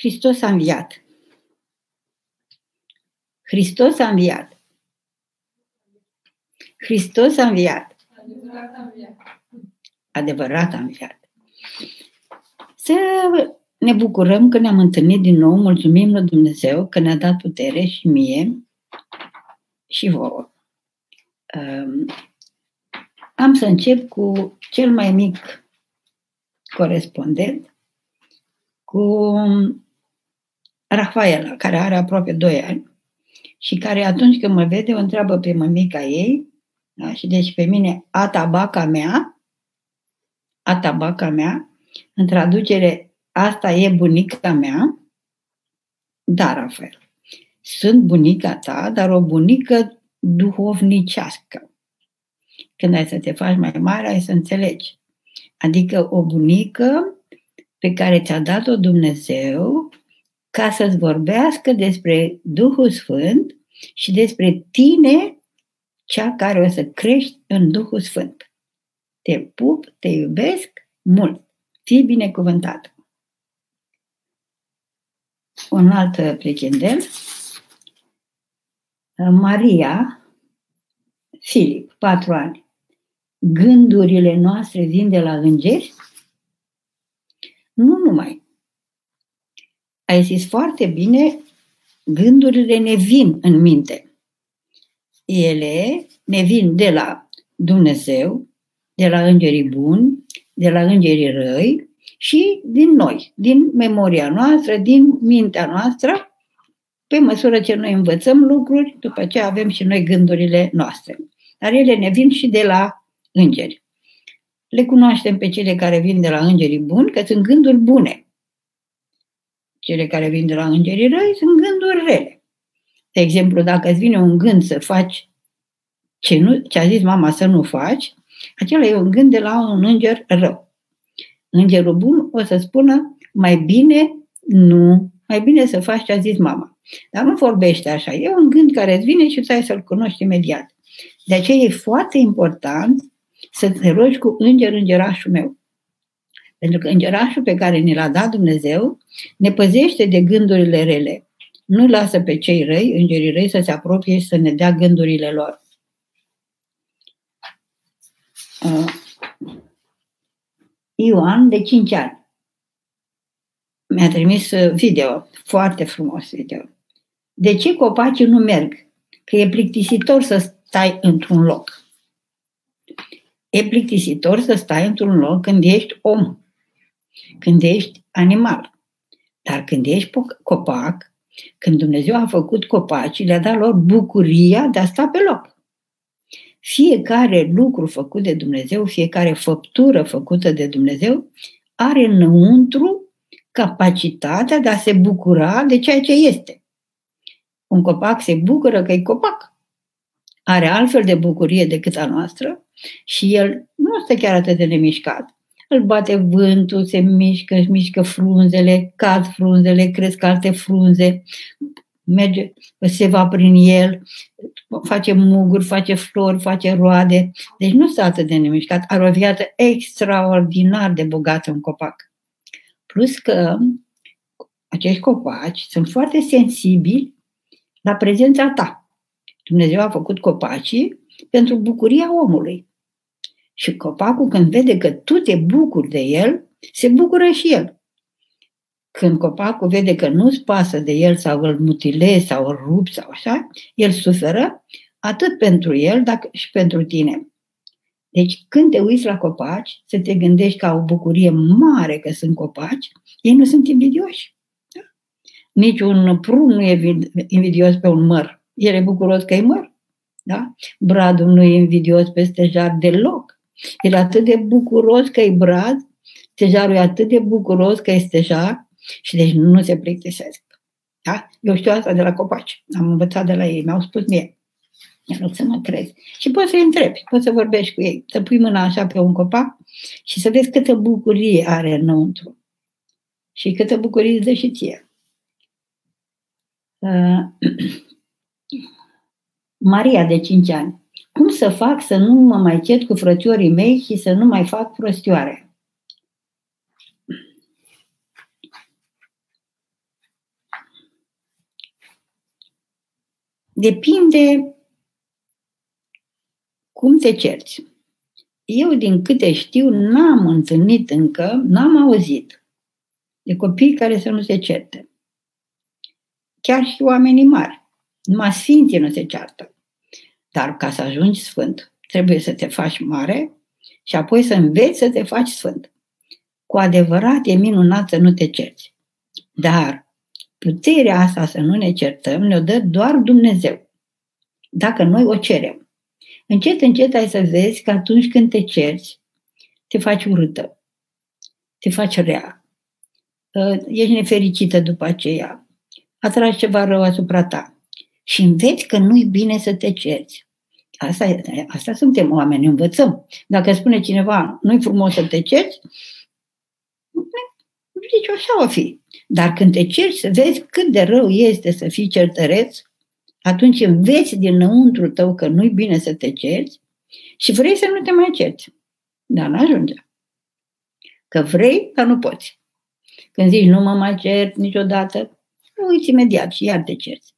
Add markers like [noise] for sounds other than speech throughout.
Hristos a înviat. Hristos a înviat. Hristos a înviat. Adevărat a înviat. Să ne bucurăm că ne-am întâlnit din nou. Mulțumim lui Dumnezeu că ne-a dat putere și mie și vouă. Um, am să încep cu cel mai mic corespondent, cu Rafaela, care are aproape 2 ani și care atunci când mă vede o întreabă pe mămica ei da? și deci pe mine atabaca mea, atabaca mea, în traducere asta e bunica mea, da, Rafael, sunt bunica ta, dar o bunică duhovnicească. Când ai să te faci mai mare, ai să înțelegi. Adică o bunică pe care ți-a dat-o Dumnezeu ca să-ți vorbească despre Duhul Sfânt și despre tine, cea care o să crești în Duhul Sfânt. Te pup, te iubesc mult. Fii binecuvântat. Un alt pretendent, Maria Filip, patru ani. Gândurile noastre vin de la îngeri? Nu numai. Ai zis foarte bine, gândurile ne vin în minte. Ele ne vin de la Dumnezeu, de la îngerii buni, de la îngerii răi și din noi, din memoria noastră, din mintea noastră, pe măsură ce noi învățăm lucruri, după ce avem și noi gândurile noastre. Dar ele ne vin și de la îngeri. Le cunoaștem pe cele care vin de la îngerii buni, că sunt gânduri bune. Cele care vin de la îngerii răi sunt gânduri rele. De exemplu, dacă îți vine un gând să faci ce, nu, ce a zis mama să nu faci, acela e un gând de la un înger rău. Îngerul bun o să spună mai bine nu, mai bine să faci ce a zis mama. Dar nu vorbește așa. E un gând care îți vine și îți ai să-l cunoști imediat. De aceea e foarte important să te rogi cu înger îngerașul meu. Pentru că îngerașul pe care ne l-a dat Dumnezeu ne păzește de gândurile rele. Nu lasă pe cei răi, îngerii răi, să se apropie și să ne dea gândurile lor. Uh, Ioan, de 5 ani, mi-a trimis video, foarte frumos video. De ce copacii nu merg? Că e plictisitor să stai într-un loc. E plictisitor să stai într-un loc când ești om, când ești animal. Dar când ești copac, când Dumnezeu a făcut copacii, le-a dat lor bucuria de a sta pe loc. Fiecare lucru făcut de Dumnezeu, fiecare făptură făcută de Dumnezeu, are înăuntru capacitatea de a se bucura de ceea ce este. Un copac se bucură că e copac. Are altfel de bucurie decât a noastră și el nu este chiar atât de nemișcat. Îl bate vântul, se mișcă, își mișcă frunzele, cad frunzele, cresc alte frunze, merge, se va prin el, face muguri, face flori, face roade. Deci nu este atât de nemișcat. Are o viață extraordinar de bogată în copac. Plus că acești copaci sunt foarte sensibili la prezența ta. Dumnezeu a făcut copacii pentru bucuria omului. Și copacul când vede că tu te bucuri de el, se bucură și el. Când copacul vede că nu-ți pasă de el sau îl mutilezi sau îl rupi sau așa, el suferă atât pentru el dar și pentru tine. Deci când te uiți la copaci, să te gândești ca o bucurie mare că sunt copaci, ei nu sunt invidioși. Da? Nici un prun nu e invidios pe un măr. El e bucuros că e măr. Da? Bradul nu e invidios pe stejar deloc. El e atât de bucuros că e brad, stejarul e atât de bucuros că e stejar și deci nu se plictisesc. Da? Eu știu asta de la copaci. Am învățat de la ei, mi-au spus mie. În loc să mă crezi. Și poți să-i întrebi, poți să vorbești cu ei, să pui mâna așa pe un copac și să vezi câtă bucurie are înăuntru. Și câtă bucurie îți dă și ție. Uh, [clears throat] Maria de 5 ani cum să fac să nu mă mai chet cu frățiorii mei și să nu mai fac prostioare? Depinde cum te cerți. Eu, din câte știu, n-am întâlnit încă, n-am auzit de copii care să nu se certe. Chiar și oamenii mari. Numai sfinții nu se ceartă. Dar ca să ajungi sfânt, trebuie să te faci mare și apoi să înveți să te faci sfânt. Cu adevărat e minunat să nu te cerți. Dar puterea asta să nu ne certăm ne-o dă doar Dumnezeu. Dacă noi o cerem. Încet, încet ai să vezi că atunci când te cerți, te faci urâtă, te faci rea, ă, ești nefericită după aceea, atragi ceva rău asupra ta și înveți că nu-i bine să te cerți. Asta, asta suntem oameni, învățăm. Dacă spune cineva, nu-i frumos să te cerți, zici, așa o fi. Dar când te cerci să vezi cât de rău este să fii certăreț, atunci înveți dinăuntru tău că nu-i bine să te cerți și vrei să nu te mai cerți. Dar nu ajunge. Că vrei, dar nu poți. Când zici nu mă mai cert niciodată, uiți imediat și iar te cerți.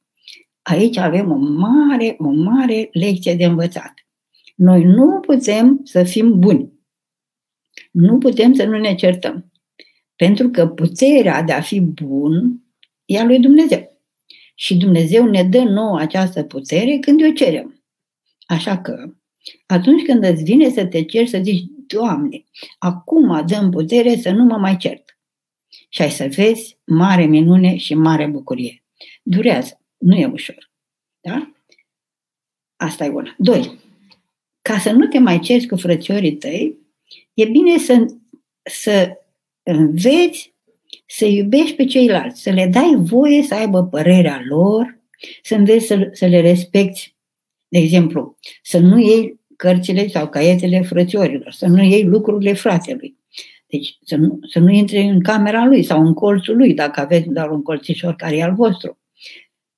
Aici avem o mare, o mare lecție de învățat. Noi nu putem să fim buni. Nu putem să nu ne certăm. Pentru că puterea de a fi bun e a lui Dumnezeu. Și Dumnezeu ne dă nouă această putere când o cerem. Așa că, atunci când îți vine să te ceri, să zici, Doamne, acum dăm putere să nu mă mai cert. Și ai să vezi mare minune și mare bucurie. Durează, nu e ușor. Da? Asta e una. Doi, ca să nu te mai ceri cu frățiorii tăi, e bine să, să înveți să iubești pe ceilalți, să le dai voie să aibă părerea lor, să înveți să, să le respecti. De exemplu, să nu iei cărțile sau caietele frățiorilor, să nu iei lucrurile fratelui. Deci să nu, să nu intri în camera lui sau în colțul lui, dacă aveți doar un colțișor care e al vostru.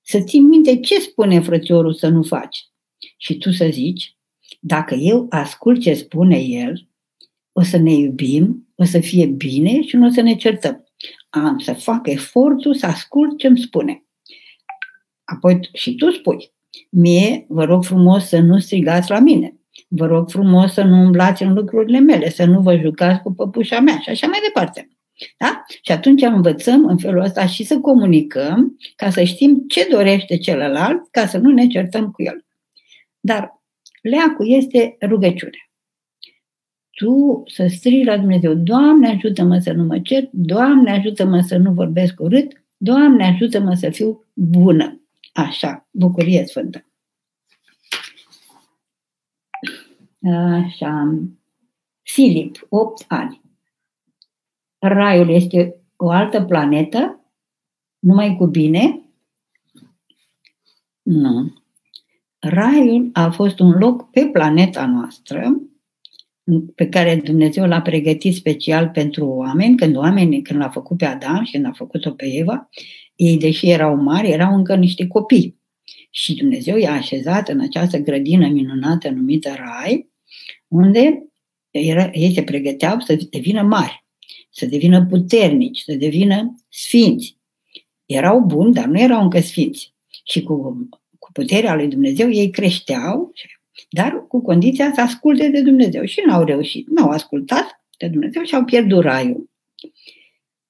Să ții minte ce spune frățiorul să nu faci. Și tu să zici, dacă eu ascult ce spune el, o să ne iubim, o să fie bine și nu o să ne certăm am să fac efortul să ascult ce îmi spune. Apoi și tu spui, mie vă rog frumos să nu strigați la mine, vă rog frumos să nu umblați în lucrurile mele, să nu vă jucați cu păpușa mea și așa mai departe. Da? Și atunci învățăm în felul ăsta și să comunicăm ca să știm ce dorește celălalt, ca să nu ne certăm cu el. Dar leacul este rugăciune tu să strigi la Dumnezeu, Doamne ajută-mă să nu mă cer, Doamne ajută-mă să nu vorbesc urât, Doamne ajută-mă să fiu bună. Așa, bucurie sfântă. Așa. Filip, 8 ani. Raiul este o altă planetă, numai cu bine? Nu. Raiul a fost un loc pe planeta noastră pe care Dumnezeu l-a pregătit special pentru oameni, când oamenii, când l-a făcut pe Adam și când a făcut-o pe Eva, ei, deși erau mari, erau încă niște copii. Și Dumnezeu i-a așezat în această grădină minunată numită Rai, unde era, ei se pregăteau să devină mari, să devină puternici, să devină sfinți. Erau buni, dar nu erau încă sfinți. Și cu, cu puterea lui Dumnezeu ei creșteau dar cu condiția să asculte de Dumnezeu. Și n-au reușit, n-au ascultat de Dumnezeu și au pierdut raiul.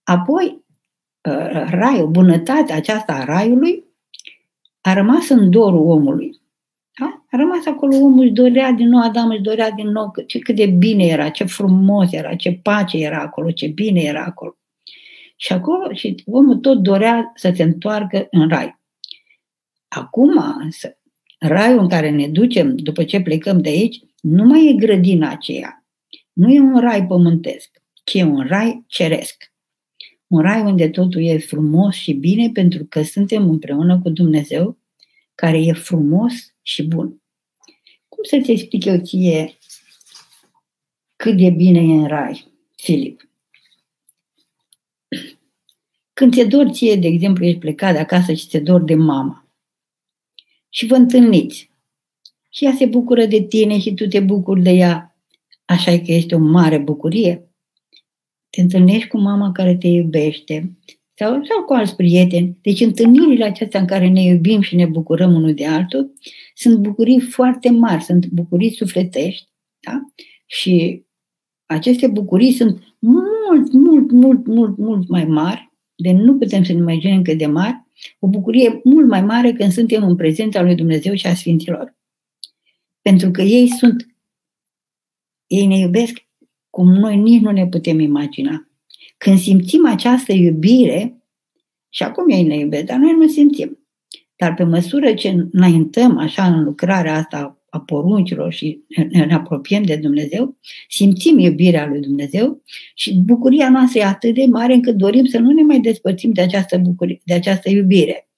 Apoi, uh, raiul, bunătatea aceasta a raiului a rămas în dorul omului. Da? A rămas acolo, omul își dorea din nou, Adam își dorea din nou ce, cât de bine era, ce frumos era, ce pace era acolo, ce bine era acolo. Și acolo, și omul tot dorea să se întoarcă în rai. Acum, însă, raiul în care ne ducem după ce plecăm de aici nu mai e grădina aceea. Nu e un rai pământesc, ci e un rai ceresc. Un rai unde totul e frumos și bine pentru că suntem împreună cu Dumnezeu care e frumos și bun. Cum să-ți explic eu ție cât de bine e în rai, Filip? Când ți-e dor ție, de exemplu, ești plecat de acasă și ți-e dor de mama, și vă întâlniți. Și ea se bucură de tine și tu te bucuri de ea. Așa e că este o mare bucurie. Te întâlnești cu mama care te iubește, sau, sau cu alți prieteni. Deci întâlnirile acestea în care ne iubim și ne bucurăm unul de altul sunt bucurii foarte mari, sunt bucurii sufletești. Da? Și aceste bucurii sunt mult, mult, mult, mult, mult mai mari, de nu putem să ne imaginăm cât de mari, o bucurie mult mai mare când suntem în prezența lui Dumnezeu și a Sfinților. Pentru că ei sunt, ei ne iubesc cum noi nici nu ne putem imagina. Când simțim această iubire, și acum ei ne iubesc, dar noi nu simțim. Dar pe măsură ce înaintăm așa în lucrarea asta a poruncilor și ne apropiem de Dumnezeu, simțim iubirea lui Dumnezeu și bucuria noastră e atât de mare încât dorim să nu ne mai despărțim de această, bucurie, de această iubire.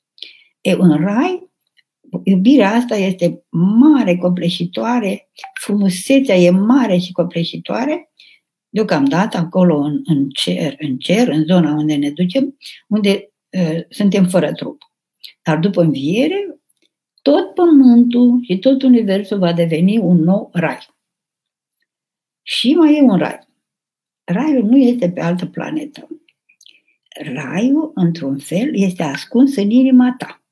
E, în rai, iubirea asta este mare, copleșitoare, frumusețea e mare și copleșitoare, deocamdată acolo în, în cer, în cer, în zona unde ne ducem, unde uh, suntem fără trup. Dar după înviere, tot pământul și tot universul va deveni un nou rai. Și mai e un rai. Raiul nu este pe altă planetă. Raiul, într-un fel, este ascuns în inima ta.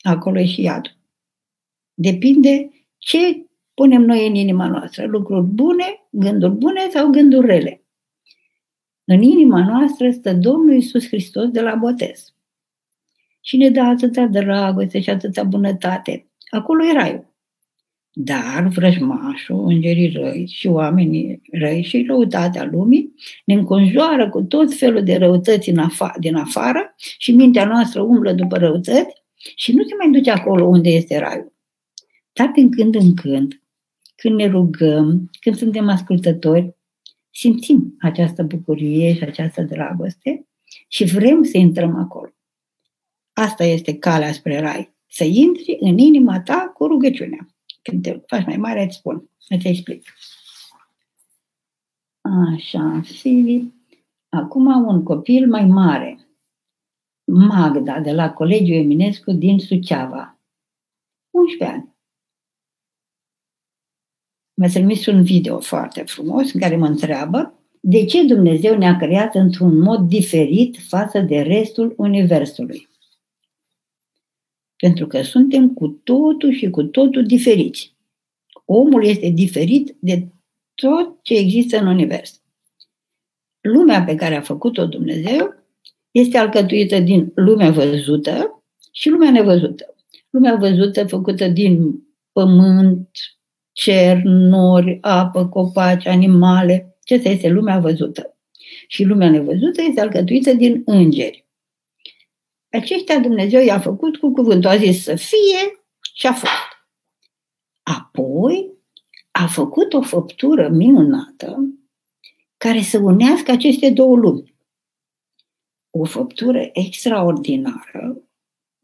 Acolo e și iadul. Depinde ce punem noi în inima noastră. Lucruri bune, gânduri bune sau gânduri rele. În inima noastră stă Domnul Isus Hristos de la botez și ne dă atâta dragoste și atâta bunătate. Acolo e raiul. Dar vrăjmașul, îngerii răi și oamenii răi și răutatea lumii ne înconjoară cu tot felul de răutăți în afa- din afară și mintea noastră umblă după răutăți și nu se mai duce acolo unde este raiul. Dar din când în când, când ne rugăm, când suntem ascultători, simțim această bucurie și această dragoste și vrem să intrăm acolo. Asta este calea spre rai. Să intri în inima ta cu rugăciunea. Când te faci mai mare, îți spun, îți explic. Așa, Filip. Acum un copil mai mare. Magda, de la Colegiul Eminescu din Suceava. 11 ani. Mi-a trimis un video foarte frumos în care mă întreabă de ce Dumnezeu ne-a creat într-un mod diferit față de restul Universului pentru că suntem cu totul și cu totul diferiți. Omul este diferit de tot ce există în univers. Lumea pe care a făcut-o Dumnezeu este alcătuită din lumea văzută și lumea nevăzută. Lumea văzută făcută din pământ, cer, nori, apă, copaci, animale. Acesta este lumea văzută. Și lumea nevăzută este alcătuită din îngeri. Aceștia Dumnezeu i-a făcut cu cuvântul. A zis să fie și a fost. Apoi a făcut o făptură minunată care să unească aceste două lumi. O făptură extraordinară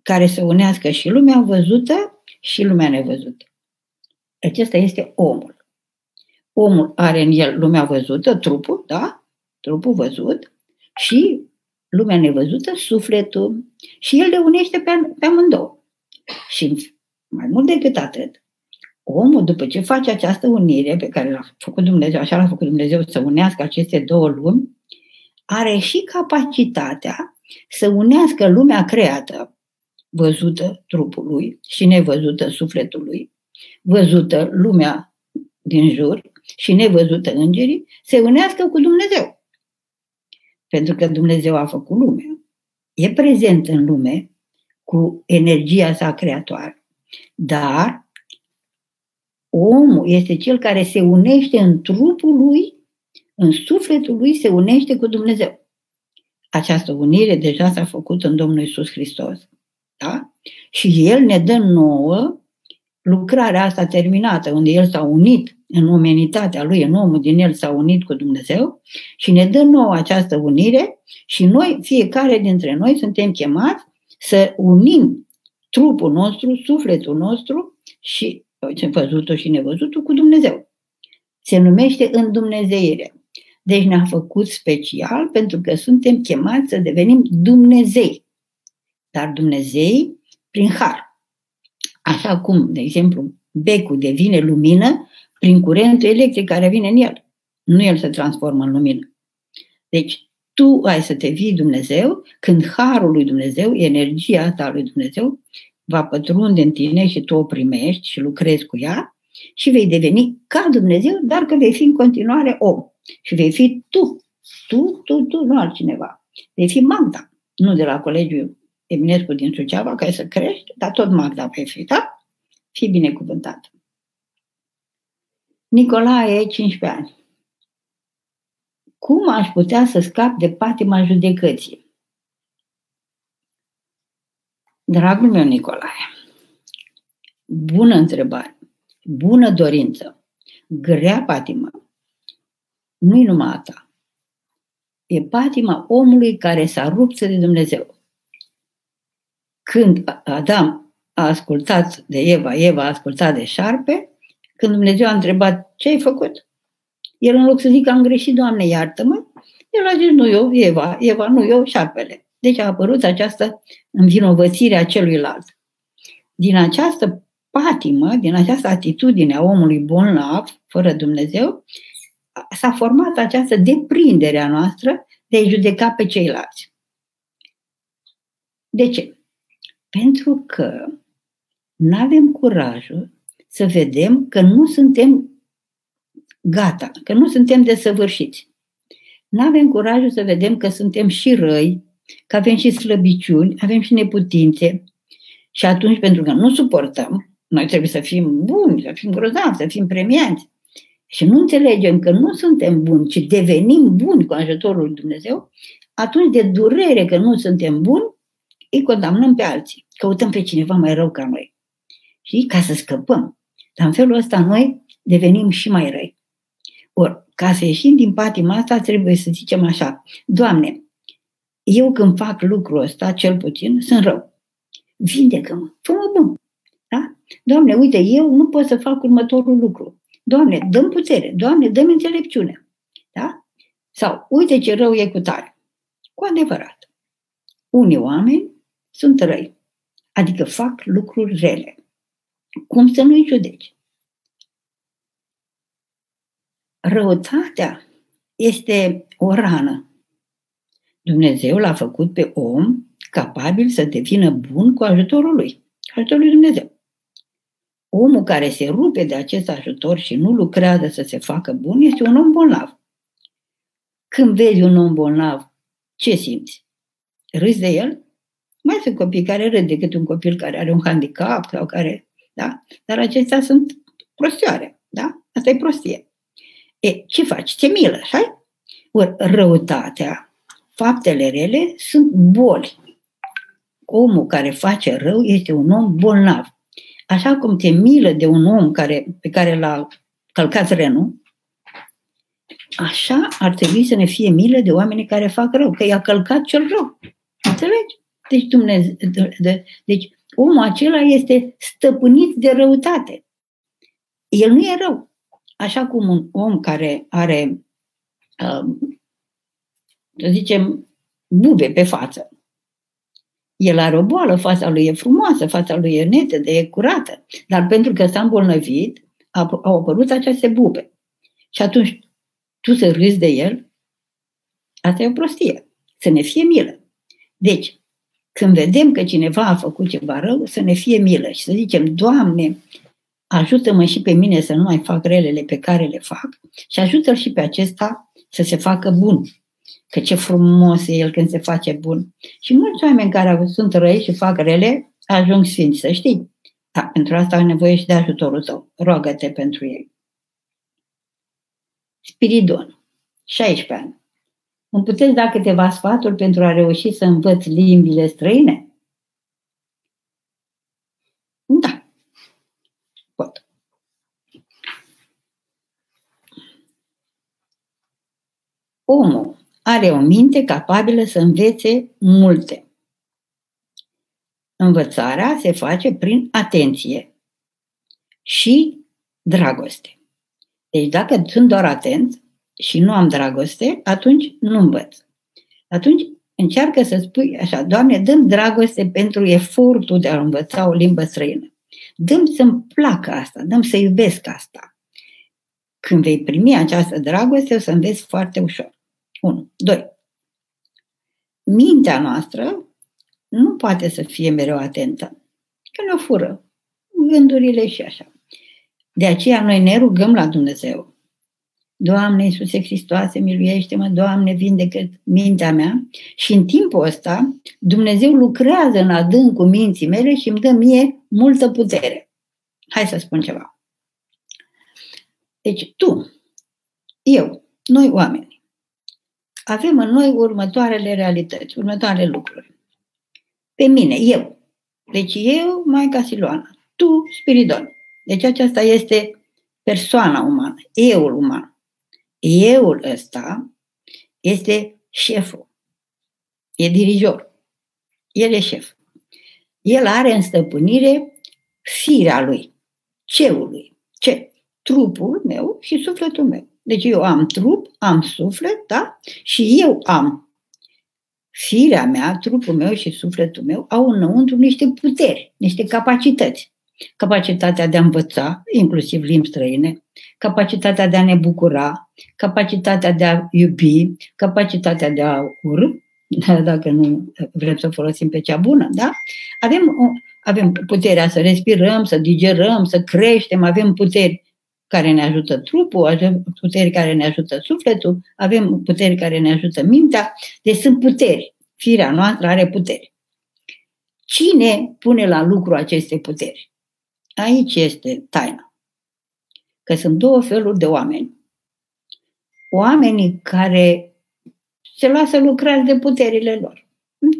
care să unească și lumea văzută și lumea nevăzută. Acesta este omul. Omul are în el lumea văzută, trupul, da? Trupul văzut și lumea nevăzută, sufletul, și el le unește pe, pe amândouă. Și mai mult decât atât, omul, după ce face această unire pe care l-a făcut Dumnezeu, așa l-a făcut Dumnezeu să unească aceste două lumi, are și capacitatea să unească lumea creată, văzută trupului și nevăzută sufletului, văzută lumea din jur și nevăzută îngerii, se unească cu Dumnezeu. Pentru că Dumnezeu a făcut lumea. E prezent în lume cu energia sa creatoare. Dar omul este cel care se unește în trupul lui, în sufletul lui, se unește cu Dumnezeu. Această unire deja s-a făcut în Domnul Isus Hristos. Da? Și El ne dă nouă lucrarea asta terminată, unde El s-a unit în omenitatea lui, în omul din el s-a unit cu Dumnezeu și ne dă nouă această unire și noi, fiecare dintre noi, suntem chemați să unim trupul nostru, sufletul nostru și ce văzutul și nevăzutul cu Dumnezeu. Se numește în Dumnezeire. Deci ne-a făcut special pentru că suntem chemați să devenim Dumnezei. Dar Dumnezei prin har. Așa cum, de exemplu, becul devine lumină prin curentul electric care vine în el. Nu el se transformă în lumină. Deci, tu ai să te vii Dumnezeu, când harul lui Dumnezeu, energia ta lui Dumnezeu, va pătrunde în tine și tu o primești și lucrezi cu ea și vei deveni ca Dumnezeu, dar că vei fi în continuare om. Și vei fi tu. Tu, tu, tu, nu altcineva. Vei fi Magda, nu de la colegiul Eminescu din Suceava, ca să crești, dar tot Magda vei fi, da? Fii binecuvântat. Nicolae, 15 ani. Cum aș putea să scap de patima judecății? Dragul meu Nicolae, bună întrebare, bună dorință, grea patimă, nu-i numai a ta. E patima omului care s-a rupt de Dumnezeu. Când Adam a ascultat de Eva, Eva a ascultat de șarpe, când Dumnezeu a întrebat ce ai făcut, el în loc să zică am greșit, Doamne, iartă-mă, el a zis nu eu, Eva, Eva, nu eu, șarpele. Deci a apărut această învinovățire a celuilalt. Din această patimă, din această atitudine a omului bolnav, fără Dumnezeu, s-a format această deprindere a noastră de a judeca pe ceilalți. De ce? Pentru că nu avem curajul să vedem că nu suntem gata, că nu suntem desăvârșiți. Nu avem curajul să vedem că suntem și răi, că avem și slăbiciuni, avem și neputințe. Și atunci, pentru că nu suportăm, noi trebuie să fim buni, să fim grozavi, să fim premianți. Și nu înțelegem că nu suntem buni, ci devenim buni cu ajutorul lui Dumnezeu, atunci de durere că nu suntem buni, îi condamnăm pe alții. Căutăm pe cineva mai rău ca noi. Și ca să scăpăm. Dar în felul ăsta noi devenim și mai răi. Ori, ca să ieșim din patima asta, trebuie să zicem așa, Doamne, eu când fac lucrul ăsta, cel puțin, sunt rău. Vindecă-mă, fă-mă bun. Da? Doamne, uite, eu nu pot să fac următorul lucru. Doamne, dăm putere. Doamne, dăm înțelepciune. Da? Sau, uite ce rău e cu tare. Cu adevărat. Unii oameni sunt răi. Adică fac lucruri rele. Cum să nu-i judeci? Răutatea este o rană. Dumnezeu l-a făcut pe om capabil să devină bun cu ajutorul lui, ajutorul lui Dumnezeu. Omul care se rupe de acest ajutor și nu lucrează să se facă bun este un om bolnav. Când vezi un om bolnav, ce simți? Râzi de el? Mai sunt copii care râd decât un copil care are un handicap sau care... Da? Dar acestea sunt prostioare. Da? Asta e prostie. E, ce faci? Te milă, așa? Ori răutatea, faptele rele sunt boli. Omul care face rău este un om bolnav. Așa cum te milă de un om care, pe care l-a călcat renul, așa ar trebui să ne fie milă de oamenii care fac rău, că i-a călcat cel rău. Înțelegi? Deci, Dumnezeu, de, de, deci omul acela este stăpânit de răutate. El nu e rău. Așa cum un om care are, uh, să zicem, bube pe față, el are o boală, fața lui e frumoasă, fața lui e netedă, e curată. Dar pentru că s-a îmbolnăvit, au apărut aceste bube. Și atunci tu să râzi de el, asta e o prostie. Să ne fie milă. Deci, când vedem că cineva a făcut ceva rău, să ne fie milă și să zicem, Doamne, ajută-mă și pe mine să nu mai fac relele pe care le fac și ajută-l și pe acesta să se facă bun că ce frumos e el când se face bun. Și mulți oameni care sunt răi și fac rele, ajung sfinți, să știi. Da, pentru asta ai nevoie și de ajutorul tău. Roagă-te pentru ei. Spiridon, 16 ani. Îmi puteți da câteva sfaturi pentru a reuși să învăț limbile străine? Da, pot. Omul are o minte capabilă să învețe multe. Învățarea se face prin atenție și dragoste. Deci dacă sunt doar atent și nu am dragoste, atunci nu învăț. Atunci încearcă să spui așa, Doamne, dăm dragoste pentru efortul de a învăța o limbă străină. Dăm să-mi placă asta, dăm să iubesc asta. Când vei primi această dragoste, o să înveți foarte ușor. 1. 2. mintea noastră nu poate să fie mereu atentă, că ne-o fură gândurile și așa. De aceea noi ne rugăm la Dumnezeu. Doamne Iisuse Hristoase, miluiește-mă, Doamne, vindecă mintea mea. Și în timpul ăsta, Dumnezeu lucrează în adâncul minții mele și îmi dă mie multă putere. Hai să spun ceva. Deci tu, eu, noi oameni, avem în noi următoarele realități, următoarele lucruri. Pe mine, eu. Deci eu, Maica Siloana. Tu, Spiridon. Deci aceasta este persoana umană, euul uman. Euul ăsta este șeful, e dirijor. El e șef. El are în stăpânire firea lui, ceul lui. Ce? Trupul meu și sufletul meu. Deci eu am trup, am suflet, da? Și eu am firea mea, trupul meu și sufletul meu au înăuntru niște puteri, niște capacități. Capacitatea de a învăța, inclusiv limbi străine, capacitatea de a ne bucura, capacitatea de a iubi, capacitatea de a urâ, [laughs] dacă nu vrem să folosim pe cea bună, da? Avem, avem puterea să respirăm, să digerăm, să creștem, avem puteri care ne ajută trupul, avem puteri care ne ajută sufletul, avem puteri care ne ajută mintea. Deci sunt puteri. Firea noastră are puteri. Cine pune la lucru aceste puteri? Aici este taina. Că sunt două feluri de oameni. Oamenii care se lasă lucrați de puterile lor.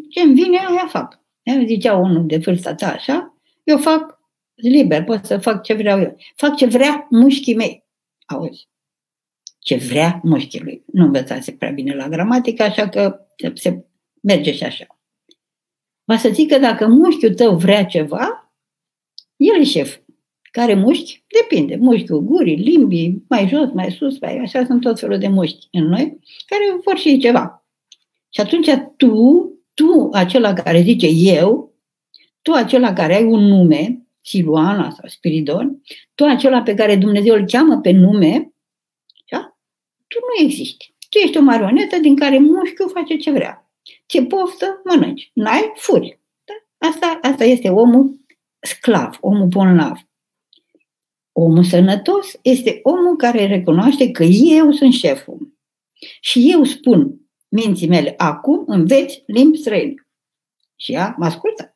Ce-mi vine, aia fac. Zicea unul de vârsta ta așa, eu fac liber, pot să fac ce vreau eu. Fac ce vrea mușchii mei. Auzi? Ce vrea mușchii lui. Nu învățase prea bine la gramatică, așa că se merge și așa. Va să zic că dacă mușchiul tău vrea ceva, el e șef. Care mușchi? Depinde. Mușchiul gurii, limbii, mai jos, mai sus, mai așa sunt tot felul de mușchi în noi, care vor și ceva. Și atunci tu, tu, acela care zice eu, tu, acela care ai un nume, Siluana sau Spiridon, tu acela pe care Dumnezeu îl cheamă pe nume, da? tu nu existi. Tu ești o marionetă din care mușchiul face ce vrea. Ce poftă, mănânci. N-ai, furi. Da? Asta, asta este omul sclav, omul bolnav. Omul sănătos este omul care recunoaște că eu sunt șeful. Și eu spun minții mele, acum înveți limbi străine. Și ea mă ascultă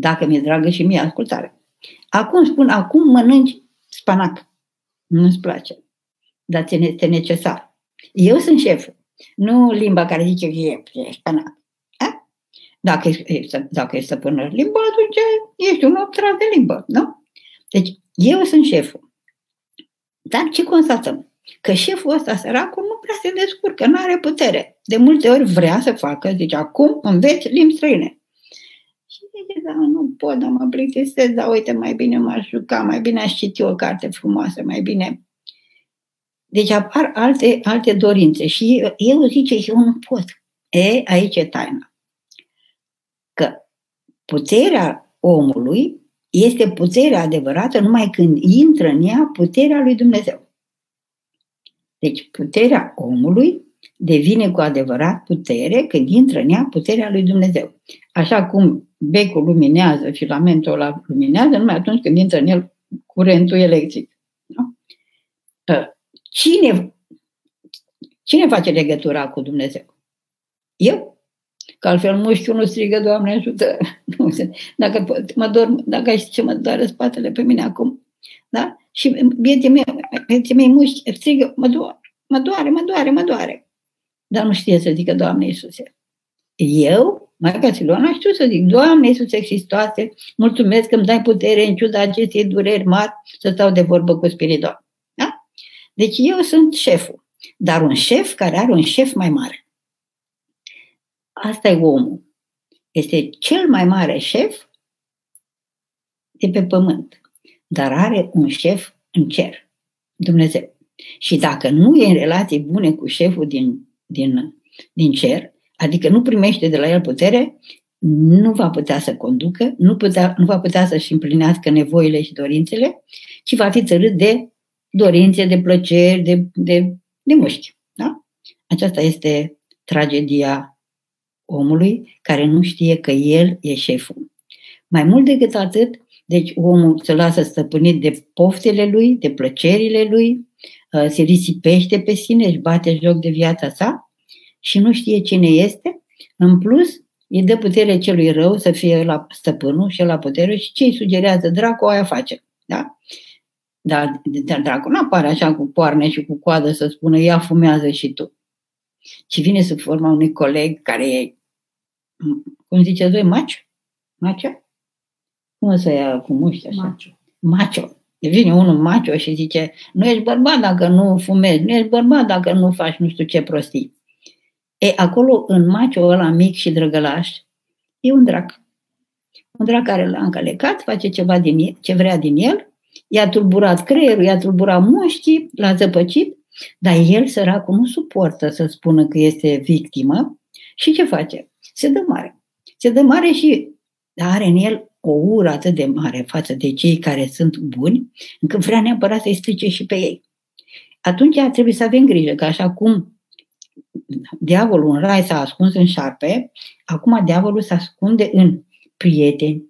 dacă mi-e dragă și mie ascultare. Acum spun, acum mănânci spanac. Nu-ți place. Dar ți este necesar. Eu sunt șeful. Nu limba care zice că e, e spanac. A? Dacă e, dacă e stăpână limba, atunci ești un obtrat de limbă, nu? Deci, eu sunt șeful. Dar ce constatăm? Că șeful ăsta, săracul, nu prea se descurcă, nu are putere. De multe ori vrea să facă, zice, acum înveți limbi străine zice, da, nu pot, dar mă plictisesc, dar uite, mai bine m-aș juca, mai bine aș citi o carte frumoasă, mai bine... Deci apar alte, alte dorințe și eu zice, eu nu pot. E, aici e taina. Că puterea omului este puterea adevărată numai când intră în ea puterea lui Dumnezeu. Deci puterea omului devine cu adevărat putere când intră în ea puterea lui Dumnezeu. Așa cum becul luminează, filamentul ăla luminează, numai atunci când intră în el curentul electric. Nu? Cine, cine face legătura cu Dumnezeu? Eu? Că altfel mușchiul nu strigă, Doamne ajută. [laughs] Nu, dacă, mă dorm, dacă ai ce mă doare spatele pe mine acum, da? Și vieții mei, vieții mei mușchi strigă, mă doare, mă doare, mă doare, mă doare dar nu știe să zică Doamne Iisuse. Eu, Maica Siloana, știu să zic, Doamne Iisuse Hristoase, mulțumesc că îmi dai putere în ciuda acestei dureri mari să stau de vorbă cu Spiritul. Da? Deci eu sunt șeful, dar un șef care are un șef mai mare. Asta e omul. Este cel mai mare șef de pe pământ, dar are un șef în cer, Dumnezeu. Și dacă nu e în relații bune cu șeful din din, din cer, adică nu primește de la el putere, nu va putea să conducă, nu, putea, nu va putea să-și împlinească nevoile și dorințele, ci va fi țărât de dorințe, de plăceri, de, de, de mușchi. Da? Aceasta este tragedia omului care nu știe că el e șeful. Mai mult decât atât, deci omul se lasă stăpânit de poftele lui, de plăcerile lui, uh, se risipește pe sine, își bate joc de viața sa și nu știe cine este. În plus, îi dă putere celui rău să fie la stăpânul și la putere și ce îi sugerează dracu, aia face. Da? Dar, dar dracu nu apare așa cu poarne și cu coadă să spună ia fumează și tu. Ci vine sub forma unui coleg care e, cum ziceți voi, macio? Macio? Cum să ia cu muști așa? Macho. Macio. Vine unul macio și zice, nu ești bărbat dacă nu fumezi, nu ești bărbat dacă nu faci nu știu ce prostii. E, acolo, în macio ăla mic și drăgălaș, e un drac. Un drac care l-a încălecat, face ceva din el, ce vrea din el, i-a tulburat creierul, i-a tulburat mușchii, l-a zăpăcit, dar el, săracul, nu suportă să spună că este victimă și ce face? Se dă mare. Se dă mare și are în el o ură atât de mare față de cei care sunt buni, încât vrea neapărat să-i strice și pe ei. Atunci trebuie să avem grijă, că așa cum diavolul în rai s-a ascuns în șarpe, acum diavolul se ascunde în prieteni,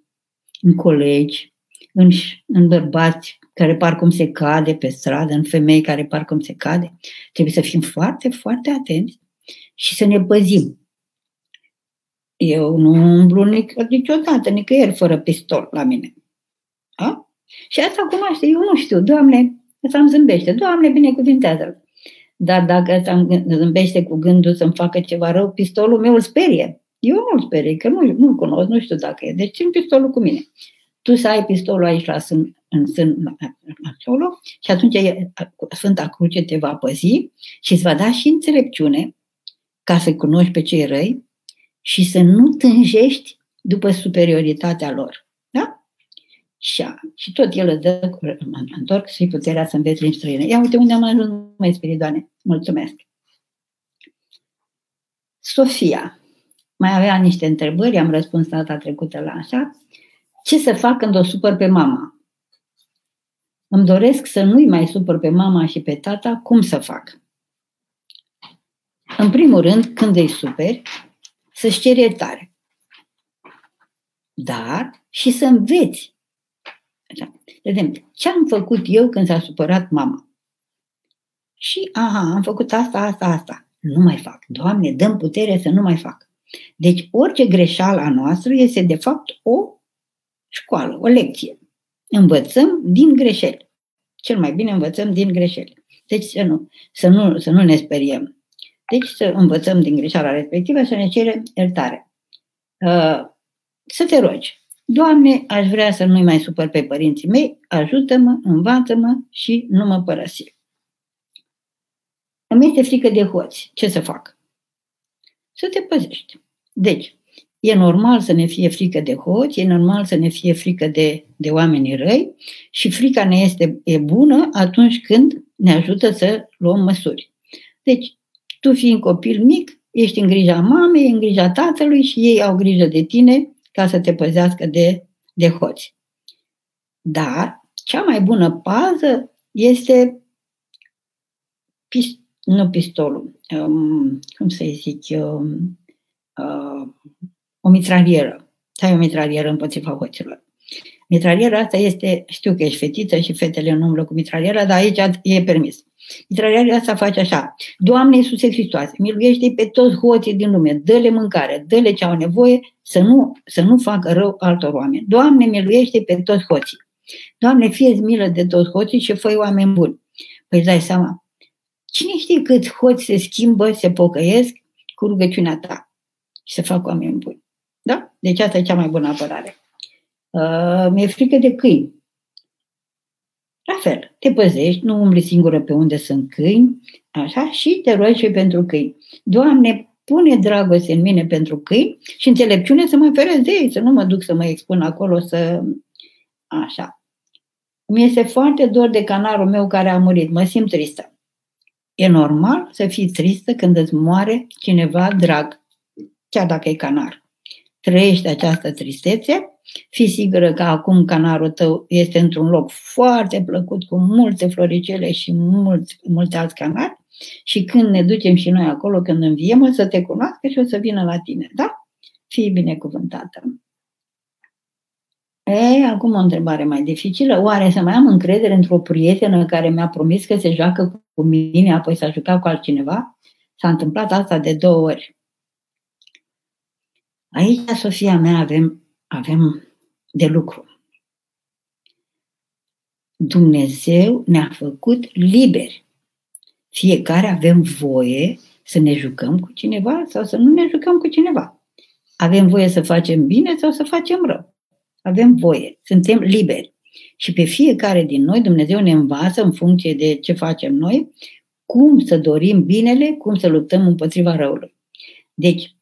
în colegi, în, în bărbați care par cum se cade pe stradă, în femei care par cum se cade. Trebuie să fim foarte, foarte atenți și să ne păzim. Eu nu umblu nic- niciodată, nicăieri fără pistol la mine. A? Și asta cunoaște, eu nu știu, Doamne, să îmi zâmbește, Doamne, binecuvintează-l. Dar dacă să zâmbește cu gândul să-mi facă ceva rău, pistolul meu îl sperie. Eu nu-l sperie, că nu, nu-l cunosc, nu știu dacă e. Deci țin pistolul cu mine. Tu să ai pistolul aici la sân, în sân, acolo, și atunci Sfânta Cruce te va păzi și îți va da și înțelepciune ca să cunoști pe cei răi și să nu tânjești după superioritatea lor. Da? Și, și tot el îți dă, mă întorc, și puterea să înveți limbi străine. Ia uite unde am ajuns, mai spiritoane. Mulțumesc. Sofia. Mai avea niște întrebări, am răspuns data trecută la așa. Ce să fac când o supăr pe mama? Îmi doresc să nu-i mai supăr pe mama și pe tata, cum să fac? În primul rând, când îi superi, să-și ceri iertare. Dar și să înveți. Vedem, ce am făcut eu când s-a supărat mama? Și, aha, am făcut asta, asta, asta. Nu mai fac. Doamne, dăm putere să nu mai fac. Deci orice greșeală a noastră este de fapt o școală, o lecție. Învățăm din greșeli. Cel mai bine învățăm din greșeli. Deci să nu, să nu, să nu ne speriem. Deci să învățăm din greșeala respectivă, să ne cerem iertare. Uh, să te rogi. Doamne, aș vrea să nu-i mai supăr pe părinții mei, ajută-mă, învață-mă și nu mă părăsi. Îmi este frică de hoți. Ce să fac? Să te păzești. Deci, e normal să ne fie frică de hoți, e normal să ne fie frică de, de oamenii răi și frica ne este e bună atunci când ne ajută să luăm măsuri. Deci, tu fiind copil mic, ești în grija mamei, în grija tatălui și ei au grijă de tine ca să te păzească de, de hoți. Dar cea mai bună pază este pist- nu pistolul, um, cum să-i zic, um, uh, o mitralieră. Să ai o mitralieră împotriva hoților. Mitraliera asta este, știu că ești fetiță și fetele nu umblă cu mitraliera, dar aici e permis. Mitraliera asta face așa. Doamne Iisuse Hristoase, miluiește pe toți hoții din lume, dă-le mâncare, dă-le ce au nevoie să nu, să nu facă rău altor oameni. Doamne, miluiește pe toți hoții. Doamne, fie milă de toți hoții și fă oameni buni. Păi dai seama, cine știe cât hoți se schimbă, se pocăiesc cu rugăciunea ta și să fac oameni buni. Da? Deci asta e cea mai bună apărare. Uh, mi-e frică de câini. La fel, te păzești, nu umbli singură pe unde sunt câini, așa, și te rogi și pentru câini. Doamne, pune dragoste în mine pentru câini și înțelepciune să mă feresc de ei, să nu mă duc să mă expun acolo, să... Așa. Mi este foarte dor de canarul meu care a murit, mă simt tristă. E normal să fii tristă când îți moare cineva drag, chiar dacă e canar. Trăiești această tristețe Fii sigură că acum canarul tău este într-un loc foarte plăcut, cu multe floricele și mulți, multe alți canari Și când ne ducem și noi acolo, când înviem, o să te cunoască și o să vină la tine. Da? Fii binecuvântată. E, acum o întrebare mai dificilă. Oare să mai am încredere într-o prietenă care mi-a promis că se joacă cu mine, apoi s-a jucat cu altcineva? S-a întâmplat asta de două ori. Aici, Sofia mea, avem, avem de lucru. Dumnezeu ne-a făcut liberi. Fiecare avem voie să ne jucăm cu cineva sau să nu ne jucăm cu cineva. Avem voie să facem bine sau să facem rău. Avem voie, suntem liberi. Și pe fiecare din noi Dumnezeu ne învață în funcție de ce facem noi, cum să dorim binele, cum să luptăm împotriva răului. Deci,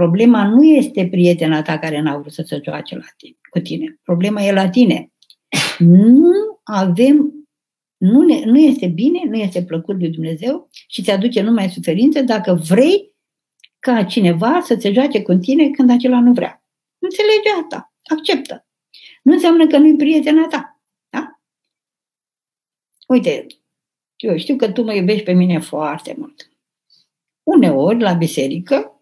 problema nu este prietena ta care n-a vrut să se joace la tine, cu tine. Problema e la tine. Nu avem, nu, ne, nu este bine, nu este plăcut lui Dumnezeu și ți aduce numai suferință dacă vrei ca cineva să se joace cu tine când acela nu vrea. Înțelege asta, acceptă. Nu înseamnă că nu-i prietena ta. Da? Uite, eu știu că tu mă iubești pe mine foarte mult. Uneori, la biserică,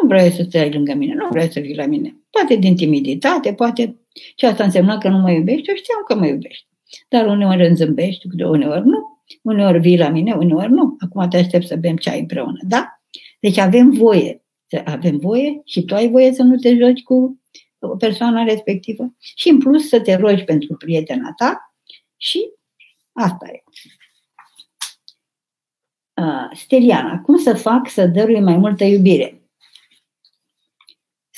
nu vrei să stai lângă mine, nu vrei să vii la mine. Poate din timiditate, poate și asta însemna că nu mă iubești, eu știam că mă iubești. Dar uneori îmi zâmbești, uneori nu. Uneori vii la mine, uneori nu. Acum te aștept să bem ceai împreună, da? Deci avem voie, avem voie și tu ai voie să nu te joci cu persoana respectivă și în plus să te rogi pentru prietena ta și asta e. Uh, Steliana, cum să fac să dărui mai multă iubire?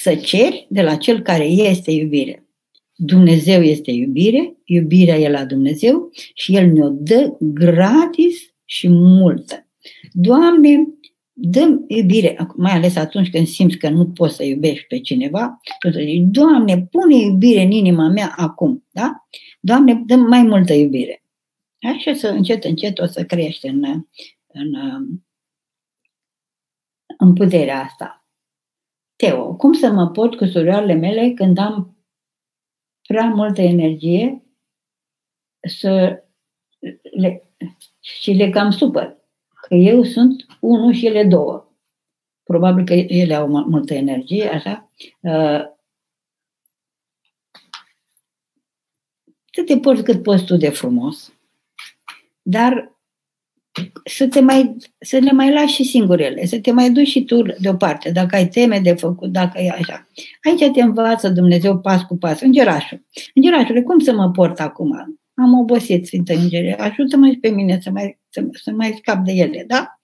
Să ceri de la cel care este iubire. Dumnezeu este iubire, iubirea e la Dumnezeu și El ne-o dă gratis și multă. Doamne, dăm iubire, mai ales atunci când simți că nu poți să iubești pe cineva, tu să zici, Doamne, pune iubire în inima mea acum, da? Doamne, dăm mai multă iubire. Așa să încet, încet o să crește în, în, în puterea asta. Teo, cum să mă pot cu surioarele mele când am prea multă energie să le, și le cam supăr? Că eu sunt unul și ele două. Probabil că ele au multă energie, așa. Uh, să te porți cât poți tu de frumos, dar să, te mai, să le mai lași și singurele, să te mai duci și tu deoparte, dacă ai teme de făcut, dacă e așa. Aici te învață Dumnezeu pas cu pas, îngerașul. Îngerașule, cum să mă port acum? Am obosit, Sfântă Îngere, ajută-mă și pe mine să mai, să, să mai scap de ele, da?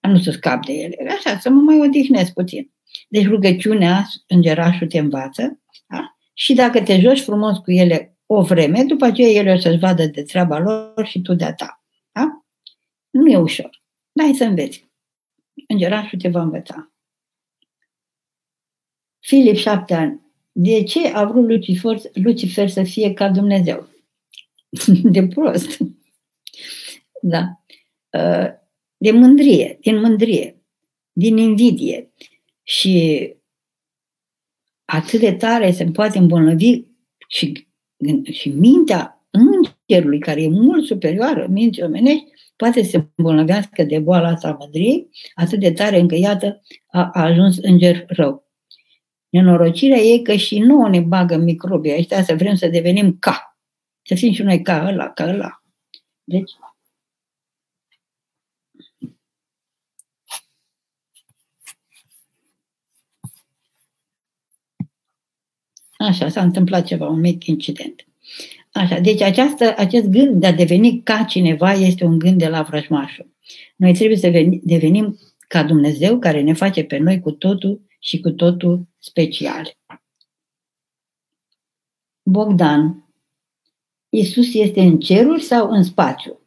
Nu să scap de ele, așa, să mă mai odihnesc puțin. Deci rugăciunea, îngerașul te învață, da? Și dacă te joci frumos cu ele o vreme, după aceea ele o să-și vadă de treaba lor și tu de-a ta. Da? Nu e ușor. Dai să înveți. Îngerașul te va învăța. Filip, șapte ani. De ce a vrut Lucifer, Lucifer să fie ca Dumnezeu? [laughs] De prost. Da. Uh, de mândrie, din mândrie, din invidie. Și atât de tare se poate îmbolnăvi și, și mintea îngerului, care e mult superioară minții omenești, poate să se îmbolnăvească de boala asta mândriei, atât de tare încă, iată, a, a ajuns înger rău. Nenorocirea e că și nouă ne bagă microbii ăștia să vrem să devenim ca. Să fim și noi ca ăla, ca ăla. Deci, Așa, s-a întâmplat ceva, un mic incident. Așa, deci această, acest gând de a deveni ca cineva este un gând de la vrăjmașul. Noi trebuie să devenim ca Dumnezeu care ne face pe noi cu totul și cu totul special. Bogdan, Isus este în ceruri sau în spațiu?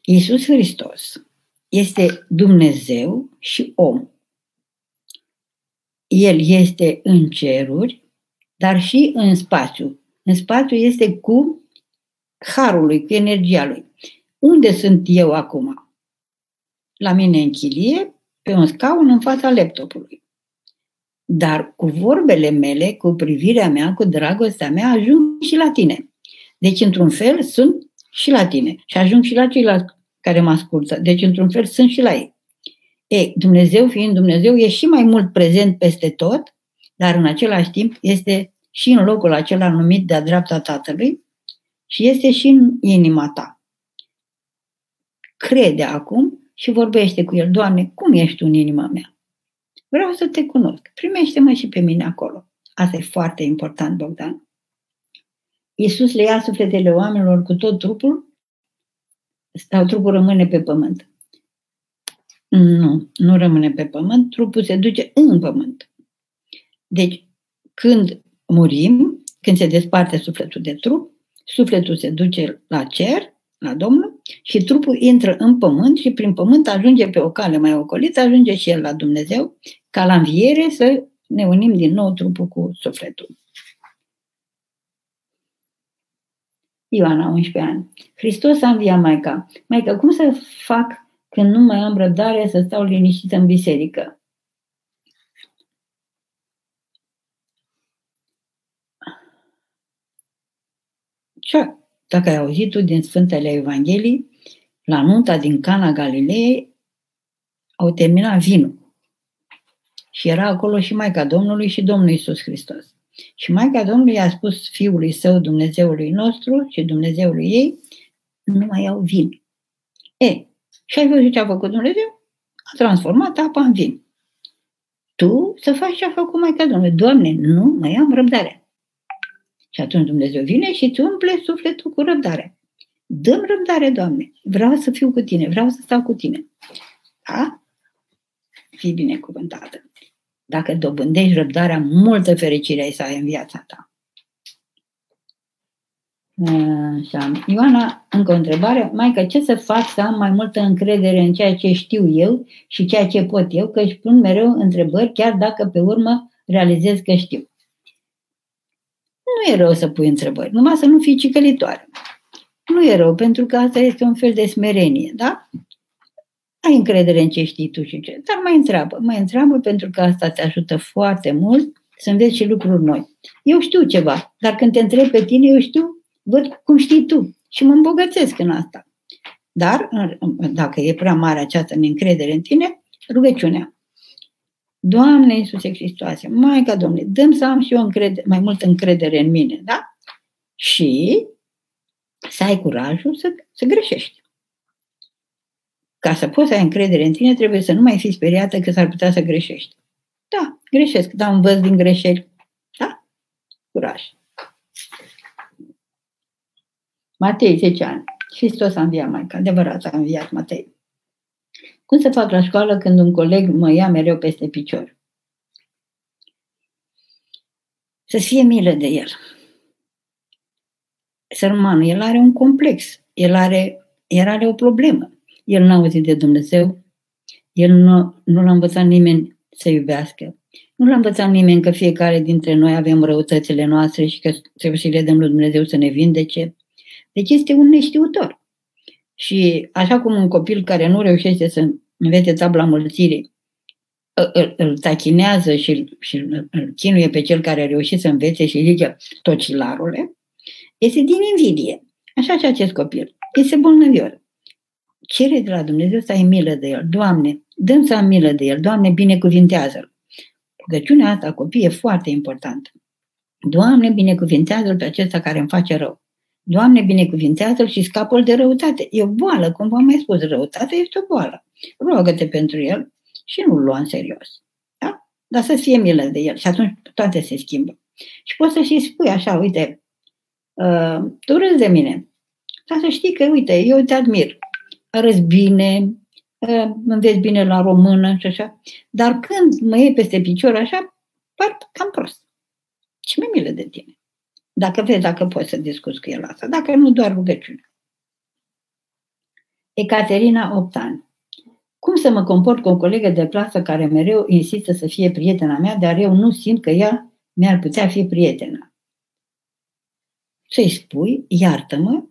Isus Hristos este Dumnezeu și om. El este în ceruri dar și în spațiu. În spațiu este cu harul lui, cu energia lui. Unde sunt eu acum? La mine în chilie, pe un scaun în fața laptopului. Dar cu vorbele mele, cu privirea mea, cu dragostea mea, ajung și la tine. Deci, într-un fel, sunt și la tine și ajung și la ceilalți care mă ascultă. Deci, într-un fel, sunt și la ei. E, Dumnezeu, fiind Dumnezeu, e și mai mult prezent peste tot, dar în același timp este și în locul acela numit de-a dreapta Tatălui și este și în inima ta. Crede acum și vorbește cu el, Doamne, cum ești tu în inima mea? Vreau să te cunosc. Primește-mă și pe mine acolo. Asta e foarte important, Bogdan. Iisus le ia sufletele oamenilor cu tot trupul, sau trupul rămâne pe pământ. Nu, nu rămâne pe pământ, trupul se duce în pământ. Deci, când murim, când se desparte sufletul de trup, sufletul se duce la cer, la Domnul, și trupul intră în pământ și prin pământ ajunge pe o cale mai ocolită, ajunge și el la Dumnezeu, ca la înviere să ne unim din nou trupul cu sufletul. Ioana, 11 ani. Hristos a înviat Maica. Maica, cum să fac când nu mai am răbdare să stau liniștită în biserică? Ce? Dacă ai auzit tu din Sfântele Evanghelii, la nunta din Cana Galilei au terminat vinul. Și era acolo și Maica Domnului și Domnul Isus Hristos. Și Maica Domnului a spus fiului său, Dumnezeului nostru și Dumnezeului ei, nu mai au vin. E, și ai văzut ce a făcut Dumnezeu? A transformat apa în vin. Tu să faci ce a făcut Maica Domnului. Doamne, nu mai am răbdare. Și atunci Dumnezeu vine și tu umple sufletul cu răbdare. Dăm răbdare, Doamne. Vreau să fiu cu tine, vreau să stau cu tine. Da? Fii binecuvântată. Dacă dobândești răbdarea, multă fericire ai să ai în viața ta. Așa. Ioana, încă o întrebare. Maică, ce să fac să am mai multă încredere în ceea ce știu eu și ceea ce pot eu, că își pun mereu întrebări, chiar dacă pe urmă realizez că știu. Nu e rău să pui întrebări, numai să nu fii cicălitoare. Nu e rău, pentru că asta este un fel de smerenie, da? ai încredere în ce știi tu și ce. Dar mai întreabă, mai întreabă pentru că asta te ajută foarte mult să înveți și lucruri noi. Eu știu ceva, dar când te întreb pe tine, eu știu, văd cum știi tu și mă îmbogățesc în asta. Dar, dacă e prea mare această neîncredere în tine, rugăciunea. Doamne Iisuse Hristoase, Maica Domnului, dăm să am și eu încredere, mai multă încredere în mine, da? Și să ai curajul să, să greșești. Ca să poți să ai încredere în tine, trebuie să nu mai fii speriată că s-ar putea să greșești. Da, greșesc, dar învăț din greșeli. Da? Curaj. Matei, 10 ani. Hristos a înviat Maica. Adevărat a înviat Matei. Cum să fac la școală când un coleg mă ia mereu peste picior? Să fie milă de el. Sărmanul, el are un complex. El are, el are o problemă. El n-a auzit de Dumnezeu, el nu, nu l-a învățat nimeni să iubească. Nu l-a învățat nimeni că fiecare dintre noi avem răutățile noastre și că trebuie să le dăm lui Dumnezeu să ne vindece. Deci este un neștiutor. Și așa cum un copil care nu reușește să învețe tabla mulțirii, îl, îl tachinează și, și îl chinuie pe cel care a reușit să învețe și zice tocilarule, este din invidie. Așa și acest copil. Este bolnăvior cere de la Dumnezeu să ai milă de el. Doamne, dăm să am milă de el. Doamne, binecuvintează-l. Rugăciunea asta copii e foarte importantă. Doamne, binecuvintează-l pe acesta care îmi face rău. Doamne, binecuvintează-l și scapă de răutate. E o boală, cum v-am mai spus, răutatea este o boală. Rogă-te pentru el și nu-l lua în serios. Da? Dar să fie milă de el și atunci toate se schimbă. Și poți să și spui așa, uite, uh, tu râzi de mine, dar să știi că, uite, eu te admir arăți bine, înveți bine la română și așa, dar când mă iei peste picior așa, par cam prost. Ce mi milă de tine. Dacă vezi, dacă poți să discuți cu el asta, dacă nu doar rugăciune. Ecaterina, 8 ani. Cum să mă comport cu o colegă de clasă care mereu insistă să fie prietena mea, dar eu nu simt că ea mi-ar putea fi prietena? Să-i spui, iartă-mă,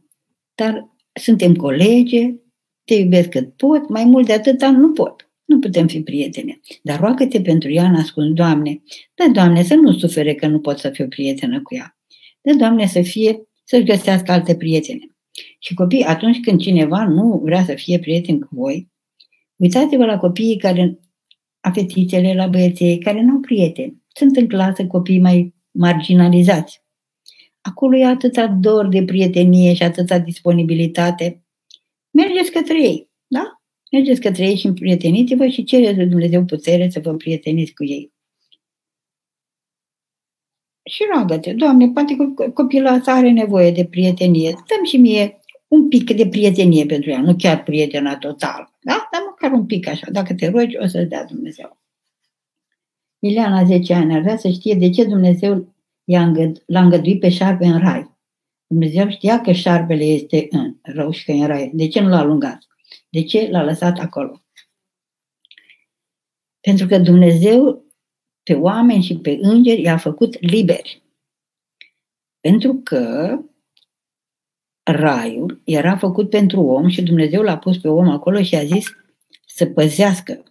dar suntem colege, te iubesc cât pot, mai mult de atâta nu pot. Nu putem fi prietene. Dar roagă-te pentru ea ascuns, Doamne. Da, Doamne, să nu sufere că nu pot să fiu prietenă cu ea. Da, Doamne, să fie, să-și găsească alte prietene. Și copii, atunci când cineva nu vrea să fie prieten cu voi, uitați-vă la copiii care, a fetițele, la băieții care nu au prieteni. Sunt în clasă copii mai marginalizați. Acolo e atâta dor de prietenie și atâta disponibilitate. Mergeți către ei, da? Mergeți către ei și împrieteniți-vă și cereți de Dumnezeu putere să vă împrieteniți cu ei. Și roagă-te, Doamne, poate că copilul ăsta are nevoie de prietenie. Dăm și mie un pic de prietenie pentru ea, nu chiar prietena total, da? Dar măcar un pic așa. Dacă te rogi, o să-ți dea Dumnezeu. Ileana, 10 ani, ar vrea să știe de ce Dumnezeu i-a îngăd- l-a îngăduit pe șarpe în rai. Dumnezeu știa că șarpele este în rău și că e în rai. De ce nu l-a alungat? De ce l-a lăsat acolo? Pentru că Dumnezeu pe oameni și pe îngeri i-a făcut liberi. Pentru că raiul era făcut pentru om și Dumnezeu l-a pus pe om acolo și a zis să păzească.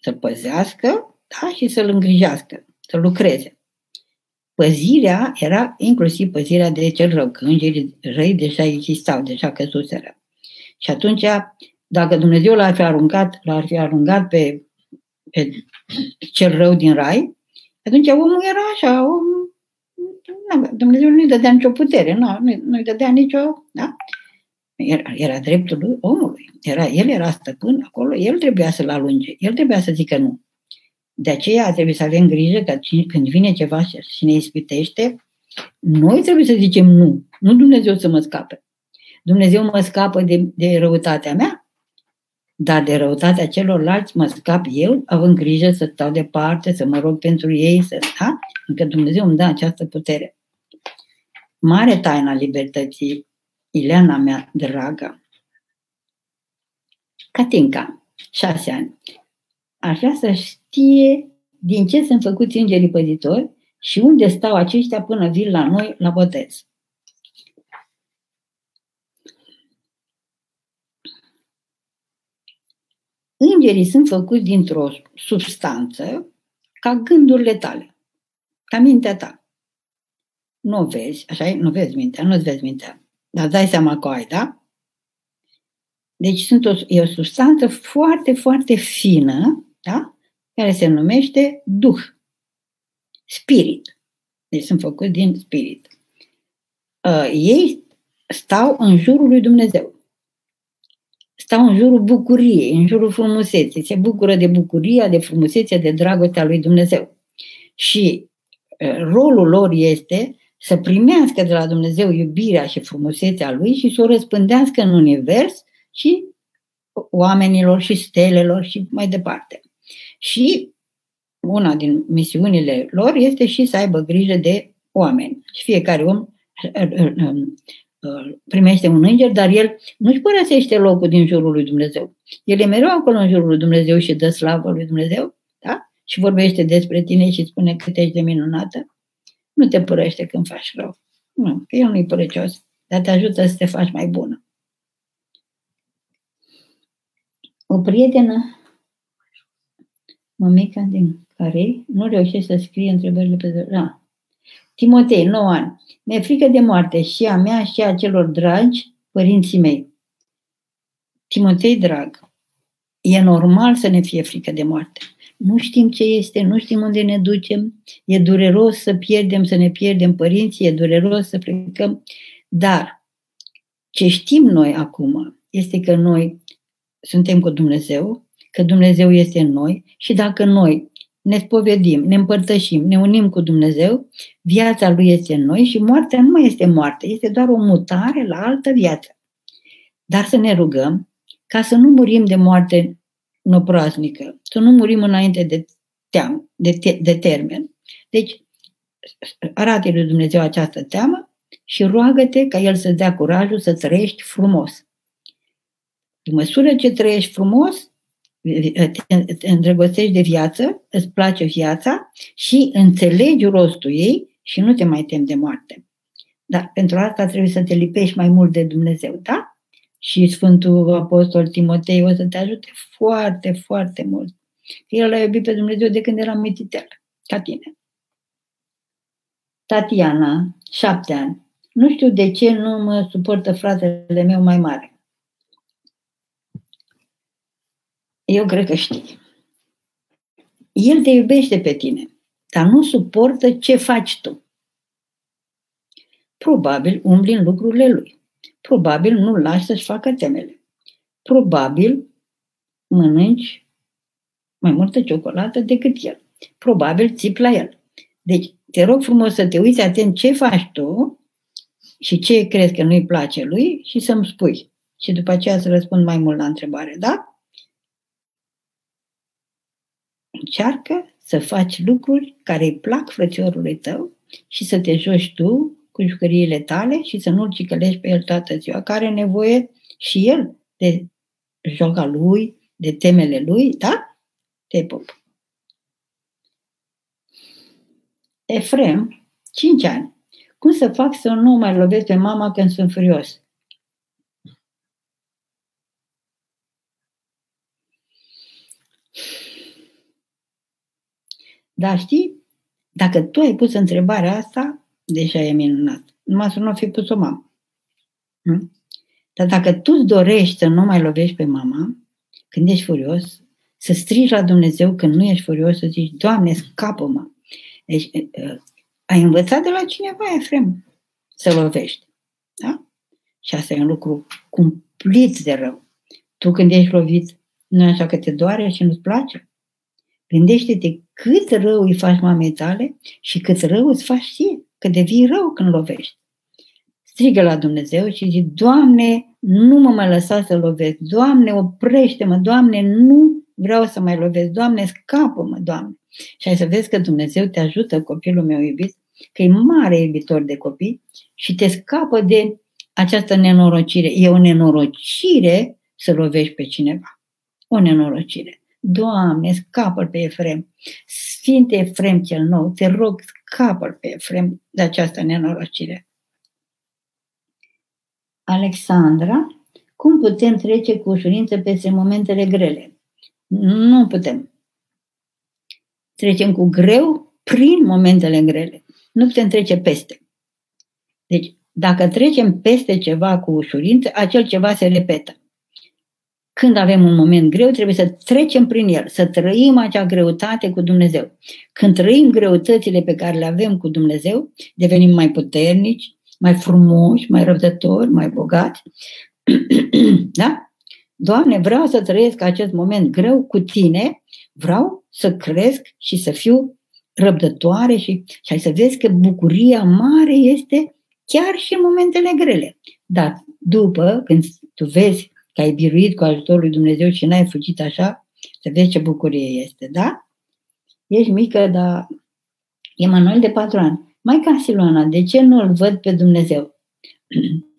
Să păzească, da, și să-l îngrijească, să lucreze. Păzirea era inclusiv păzirea de cel rău, că îngerii răi deja existau, deja căzuseră. Și atunci, dacă Dumnezeu l-ar fi aruncat, l-ar fi aruncat pe, pe cel rău din rai, atunci omul era așa, om, Dumnezeu nu-i dădea nicio putere, nu, nu-i dădea nicio, da? Era, era dreptul omului. Era, el era stăpân acolo, el trebuia să-l alunge, el trebuia să zică nu. De aceea trebuie să avem grijă că când vine ceva și ne ispitește, noi trebuie să zicem nu, nu Dumnezeu să mă scape. Dumnezeu mă scapă de, de răutatea mea, dar de răutatea celorlalți mă scap eu, având grijă să stau departe, să mă rog pentru ei, să, da? Încă Dumnezeu îmi dă această putere. Mare taina libertății, Ileana mea dragă. Catinca, șase ani. Aș vrea să știe din ce sunt făcuți îngerii păzitori și unde stau aceștia până vin la noi la botez. Îngerii sunt făcuți dintr-o substanță ca gândurile tale, ca mintea ta. Nu o vezi, așa e? Nu vezi mintea, nu-ți vezi mintea. Dar dai seama că o ai, da? Deci sunt o, e o substanță foarte, foarte fină, da? Care se numește Duh. Spirit. Deci sunt făcuți din spirit. Uh, ei stau în jurul lui Dumnezeu stau în jurul bucuriei, în jurul frumuseții, se bucură de bucuria, de frumusețea, de dragostea lui Dumnezeu. Și rolul lor este să primească de la Dumnezeu iubirea și frumusețea lui și să o răspândească în univers și oamenilor și stelelor și mai departe. Și una din misiunile lor este și să aibă grijă de oameni. Și fiecare om primește un înger, dar el nu-și părăsește locul din jurul lui Dumnezeu. El e mereu acolo în jurul lui Dumnezeu și dă slavă lui Dumnezeu, da? Și vorbește despre tine și spune că ești de minunată. Nu te părăște când faci rău. Nu, că el nu-i părăcios, dar te ajută să te faci mai bună. O prietenă, mămica din care nu reușește să scrie întrebările pe... Da, Timotei, 9 ani. Mi-e frică de moarte și a mea și a celor dragi părinții mei. Timotei, drag, e normal să ne fie frică de moarte. Nu știm ce este, nu știm unde ne ducem, e dureros să pierdem, să ne pierdem părinții, e dureros să plecăm, dar ce știm noi acum este că noi suntem cu Dumnezeu, că Dumnezeu este în noi și dacă noi ne spovedim, ne împărtășim, ne unim cu Dumnezeu, viața Lui este în noi și moartea nu mai este moarte, este doar o mutare la altă viață. Dar să ne rugăm ca să nu murim de moarte năproasnică, să nu murim înainte de teamă, de, te- de termen. Deci, arată lui Dumnezeu această teamă și roagă-te ca El să-ți dea curajul să trăiești frumos. În măsură ce trăiești frumos, te îndrăgostești de viață, îți place viața și înțelegi rostul ei și nu te mai temi de moarte. Dar pentru asta trebuie să te lipești mai mult de Dumnezeu, da? Și Sfântul Apostol Timotei o să te ajute foarte, foarte mult. El l-a iubit pe Dumnezeu de când era mititel, ca tine. Tatiana, șapte ani. Nu știu de ce nu mă suportă fratele meu mai mare. Eu cred că știi. El te iubește pe tine, dar nu suportă ce faci tu. Probabil umbli în lucrurile lui. Probabil nu-l lași să-și facă temele. Probabil mănânci mai multă ciocolată decât el. Probabil țip la el. Deci, te rog frumos să te uiți atent ce faci tu și ce crezi că nu-i place lui și să-mi spui. Și după aceea să răspund mai mult la întrebare, da? Încearcă să faci lucruri care îi plac frățiorului tău și să te joci tu cu jucăriile tale și să nu-l cicălești pe el toată ziua, care are nevoie și el de joca lui, de temele lui, da? Te pup. Efrem, 5 ani. Cum să fac să nu mai lovesc pe mama când sunt furios? Dar știi, dacă tu ai pus întrebarea asta, deja e minunat. Numai să nu fi pus-o mamă. Hm? Dar dacă tu îți dorești să nu mai lovești pe mama, când ești furios, să strigi la Dumnezeu când nu ești furios, să zici, Doamne, scapă-mă. Deci, ai învățat de la cineva, Efrem, să lovești. Da? Și asta e un lucru cumplit de rău. Tu când ești lovit, nu așa că te doare și nu-ți place? Gândește-te cât rău îi faci mamei tale și cât rău îți faci ție, că devii rău când lovești. Strigă la Dumnezeu și zici, Doamne, nu mă mai lăsa să lovesc. Doamne, oprește-mă. Doamne, nu vreau să mai lovesc. Doamne, scapă-mă, Doamne. Și ai să vezi că Dumnezeu te ajută, copilul meu iubit, că e mare iubitor de copii și te scapă de această nenorocire. E o nenorocire să lovești pe cineva. O nenorocire. Doamne, scapă pe Efrem. Sfinte Efrem cel nou, te rog, scapă pe Efrem de această nenorocire. Alexandra, cum putem trece cu ușurință peste momentele grele? Nu putem. Trecem cu greu prin momentele grele. Nu putem trece peste. Deci, dacă trecem peste ceva cu ușurință, acel ceva se repetă. Când avem un moment greu, trebuie să trecem prin el, să trăim acea greutate cu Dumnezeu. Când trăim greutățile pe care le avem cu Dumnezeu, devenim mai puternici, mai frumoși, mai răbdători, mai bogați. [clears throat] da? Doamne, vreau să trăiesc acest moment greu cu tine, vreau să cresc și să fiu răbdătoare și, și ai să vezi că bucuria mare este chiar și în momentele grele. Dar după, când tu vezi că ai biruit cu ajutorul lui Dumnezeu și n-ai fugit așa, să vezi ce bucurie este, da? Ești mică, dar Emanuel de patru ani. Maica Siloana, de ce nu îl văd pe Dumnezeu? [clears throat]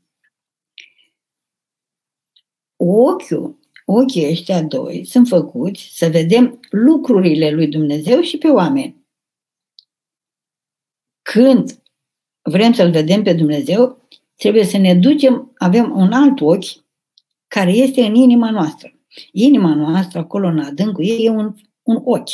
Ochiul, ochii ăștia doi sunt făcuți să vedem lucrurile lui Dumnezeu și pe oameni. Când vrem să-L vedem pe Dumnezeu, trebuie să ne ducem, avem un alt ochi care este în inima noastră. Inima noastră, acolo în adâncul ei, e un, un ochi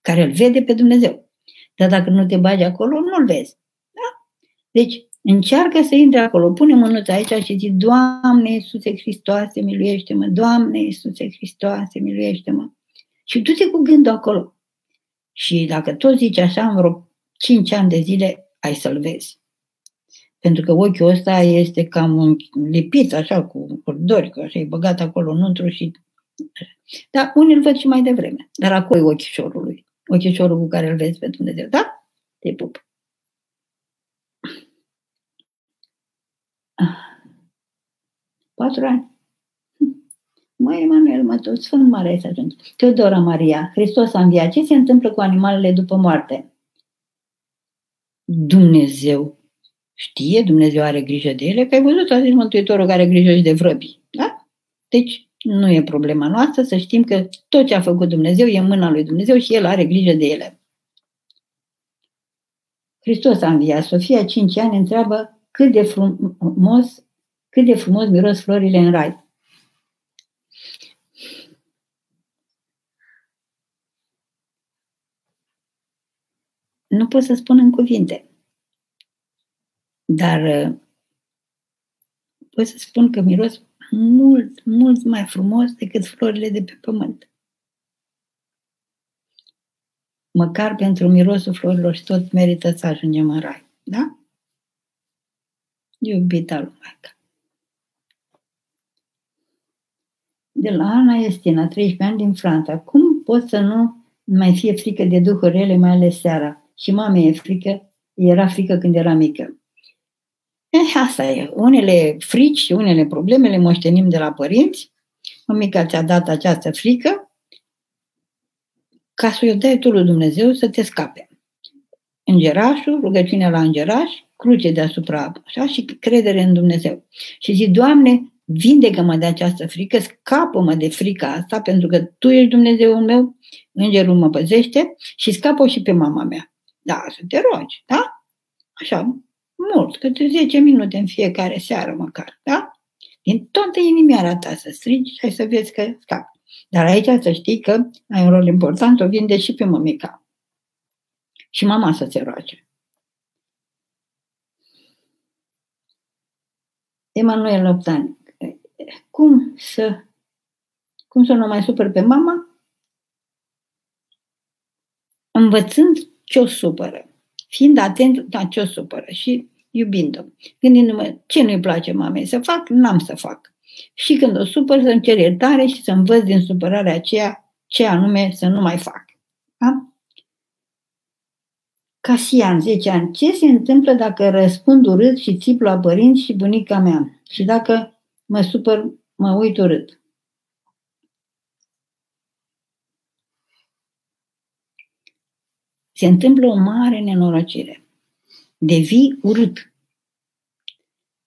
care îl vede pe Dumnezeu. Dar dacă nu te bagi acolo, nu-l vezi. Da? Deci, încearcă să intri acolo, pune mânuța aici și zici, Doamne Iisuse Hristoase, miluiește-mă, Doamne Iisuse Hristoase, miluiește-mă. Și du-te cu gândul acolo. Și dacă tot zici așa, în vreo 5 ani de zile, ai să-l vezi. Pentru că ochiul ăsta este cam un lipit, așa, cu cordori, cu așa, e băgat acolo înăuntru și... Dar unii îl văd și mai devreme. Dar acolo e ochișorul lui ochișorul cu care îl vezi pe Dumnezeu. Da? Te pup. Patru ani. Măi, Emanuel, mă tot Sfânt Mare este atunci. Teodora Maria, Hristos a înviat. Ce se întâmplă cu animalele după moarte? Dumnezeu știe, Dumnezeu are grijă de ele, că ai văzut, a zis Mântuitorul care are grijă și de vrăbi. Da? Deci, nu e problema noastră să știm că tot ce a făcut Dumnezeu e în mâna lui Dumnezeu și El are grijă de ele. Hristos a înviat. Sofia, 5 ani, întreabă cât de frumos, cât de frumos miros florile în rai. Nu pot să spun în cuvinte. Dar pot să spun că miros mult, mult mai frumos decât florile de pe pământ. Măcar pentru mirosul florilor și tot merită să ajungem în rai. Da? Iubita lui Maica. De la Ana Estina, 13 ani din Franța. Cum pot să nu mai fie frică de duhuri rele, mai ales seara? Și mame e frică, era frică când era mică. Eh, asta e. Unele frici și unele probleme le moștenim de la părinți. Mămica ți-a dat această frică ca să-i dai tu lui Dumnezeu să te scape. Îngerașul, rugăciunea la îngeraș, cruce deasupra, așa, și credere în Dumnezeu. Și zi, Doamne, vindecă-mă de această frică, scapă-mă de frica asta, pentru că Tu ești Dumnezeul meu, îngerul mă păzește și scapă și pe mama mea. Da, să te rogi, da? Așa, mult, câte 10 minute în fiecare seară măcar, da? Din toată inimioara ta să strigi și să vezi că scapi. Dar aici să știi că ai un rol important, o vinde și pe mămica. Și mama să se roage. Emanuel Loptan, cum să, cum să nu mai supăr pe mama? Învățând ce o supără fiind atent la ce o supără și iubind-o. Gândindu-mă ce nu-i place mamei să fac, n-am să fac. Și când o supăr să-mi cer iertare și să învăț din supărarea aceea ce anume să nu mai fac. Da? Casian, 10 ani. Ce se întâmplă dacă răspund urât și țip la părinți și bunica mea? Și dacă mă supăr, mă uit urât? Se întâmplă o mare nenorocire. Devii urât.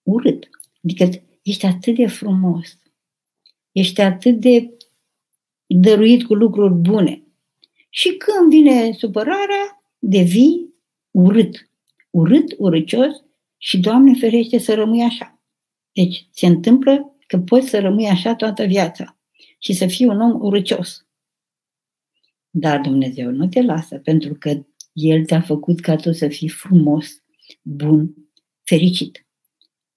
Urât. Adică ești atât de frumos. Ești atât de dăruit cu lucruri bune. Și când vine supărarea, devii urât. Urât, urâcios și, Doamne ferește, să rămâi așa. Deci se întâmplă că poți să rămâi așa toată viața și să fii un om urâcios. Dar Dumnezeu nu te lasă, pentru că El te-a făcut ca tu să fii frumos, bun, fericit.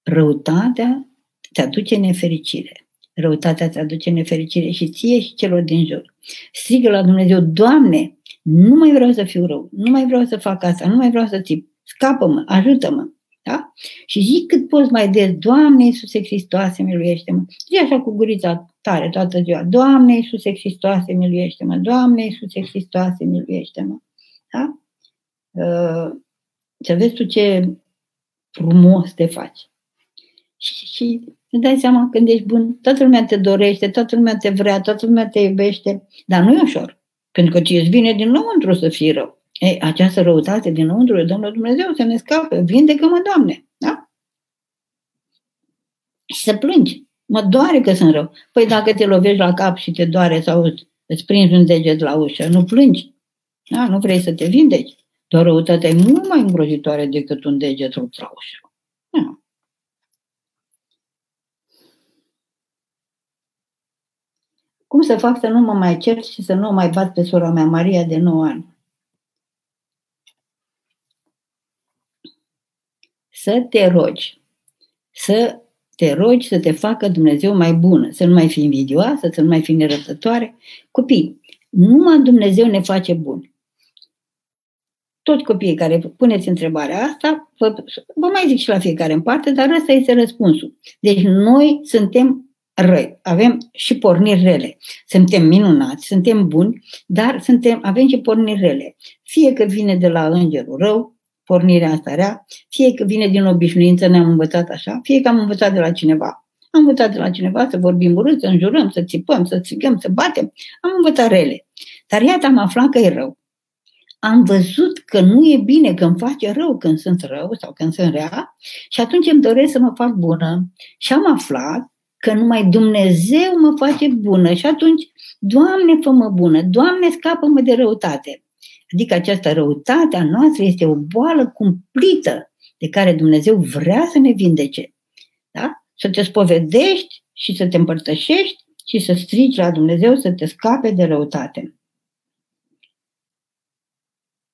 Răutatea te aduce nefericire. Răutatea te aduce nefericire și ție și celor din jur. Strigă la Dumnezeu, Doamne, nu mai vreau să fiu rău, nu mai vreau să fac asta, nu mai vreau să țip. Scapă-mă, ajută-mă. Da? Și zic cât poți mai des, Doamne Iisuse Hristoase, miluiește-mă. Zi așa cu gurița tare toată ziua, Doamne Iisuse Hristoase, miluiește-mă, Doamne Iisuse Hristoase, miluiește-mă. Da? Uh, să vezi tu ce frumos te faci. Și, și îți dai seama când ești bun, toată lumea te dorește, toată lumea te vrea, toată lumea te iubește, dar nu e ușor. Pentru că ți vine din nou într-o să fii rău. Ei, această răutate dinăuntru, Domnul Dumnezeu să ne scape, vindecă-mă, Doamne, da? Și să plângi. Mă doare că sunt rău. Păi dacă te lovești la cap și te doare sau îți prinzi un deget la ușă, nu plângi. Da? Nu vrei să te vindeci. Doar răutatea e mult mai îngrozitoare decât un deget rupt la ușă. Da. Cum să fac să nu mă mai cer și să nu mai bat pe sora mea, Maria, de 9 ani? Să te rogi, să te rogi să te facă Dumnezeu mai bună, să nu mai fii invidioasă, să nu mai fii nerăbdătoare. Copii, numai Dumnezeu ne face buni. Toți copiii care puneți întrebarea asta, vă, vă mai zic și la fiecare în parte, dar ăsta este răspunsul. Deci noi suntem răi, avem și porniri rele. Suntem minunați, suntem buni, dar suntem, avem și porniri rele. Fie că vine de la îngerul rău, pornirea asta rea, fie că vine din obișnuință, ne-am învățat așa, fie că am învățat de la cineva. Am învățat de la cineva să vorbim urât, să înjurăm, să țipăm, să țigăm, să batem. Am învățat rele. Dar iată am aflat că e rău. Am văzut că nu e bine, că îmi face rău când sunt rău sau când sunt rea și atunci îmi doresc să mă fac bună. Și am aflat că numai Dumnezeu mă face bună și atunci, Doamne, fă-mă bună, Doamne, scapă-mă de răutate. Adică această răutate a noastră este o boală cumplită de care Dumnezeu vrea să ne vindece. Da? Să te spovedești și să te împărtășești și să strigi la Dumnezeu să te scape de răutate.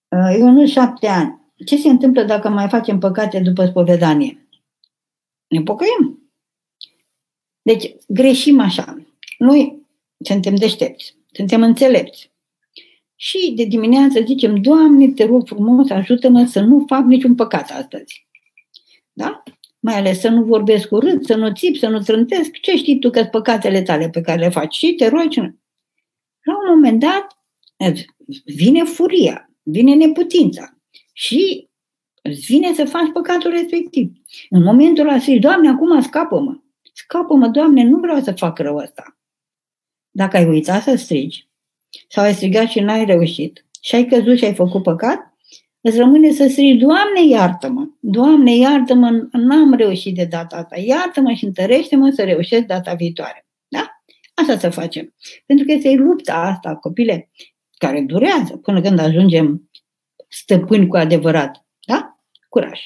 Uh, eu nu șapte ani. Ce se întâmplă dacă mai facem păcate după spovedanie? Ne pocăim. Deci, greșim așa. Noi suntem deștepți, suntem înțelepți. Și de dimineață zicem, Doamne, te rog frumos, ajută-mă să nu fac niciun păcat astăzi. Da? Mai ales să nu vorbesc urât, să nu țip, să nu trântesc. Ce știi tu că păcatele tale pe care le faci? Și te rogi. La un moment dat vine furia, vine neputința și îți vine să faci păcatul respectiv. În momentul ăla zici, Doamne, acum scapă-mă. Scapă-mă, Doamne, nu vreau să fac rău ăsta. Dacă ai uitat să strigi, sau ai strigat și n-ai reușit, și ai căzut și ai făcut păcat, îți rămâne să strigi, Doamne, iartă-mă! Doamne, iartă-mă, n-am reușit de data asta. Iartă-mă și întărește-mă să reușesc data viitoare. Da? Asta să facem. Pentru că este lupta asta, copile, care durează până când ajungem stăpâni cu adevărat. Da? Curaj!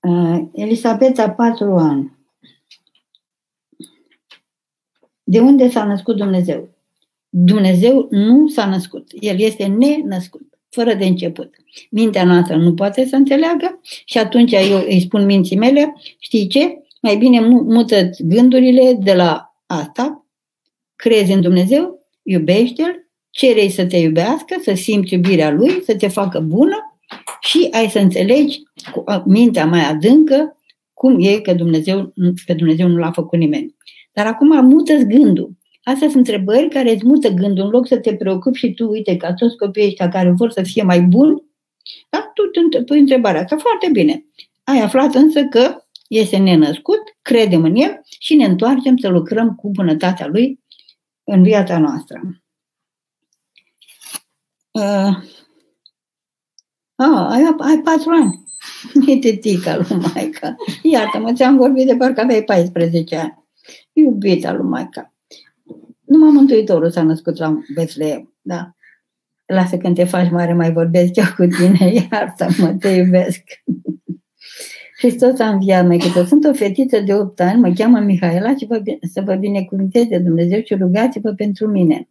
Uh, Elisabeta, patru ani. De unde s-a născut Dumnezeu? Dumnezeu nu s-a născut. El este nenăscut, fără de început. Mintea noastră nu poate să înțeleagă și atunci eu îi spun minții mele, știi ce? Mai bine mută gândurile de la asta, crezi în Dumnezeu, iubește-L, cere să te iubească, să simți iubirea Lui, să te facă bună și ai să înțelegi cu mintea mai adâncă cum e că Dumnezeu, pe Dumnezeu nu l-a făcut nimeni. Dar acum mută gândul. Astea sunt întrebări care îți mută gândul. În loc să te preocupi și tu, uite, ca toți copiii ăștia care vor să fie mai buni, da? tu pui întrebarea asta foarte bine. Ai aflat însă că este nenăscut, credem în el și ne întoarcem să lucrăm cu bunătatea lui în viața noastră. Uh, ah, ai, ai patru ani. [laughs] E tetica lui Maica. Iată-mă, ți-am vorbit de parcă aveai 14 ani. Iubita lui Maica. Numai Mântuitorul s-a născut la Betleem, da? Lasă când te faci mare, mai vorbesc eu cu tine, [laughs] iartă-mă, te iubesc. [laughs] Hristos a înviat, mai că sunt o fetiță de 8 ani, mă cheamă Mihaela și vă, să vă binecuvinteze Dumnezeu și rugați-vă pentru mine.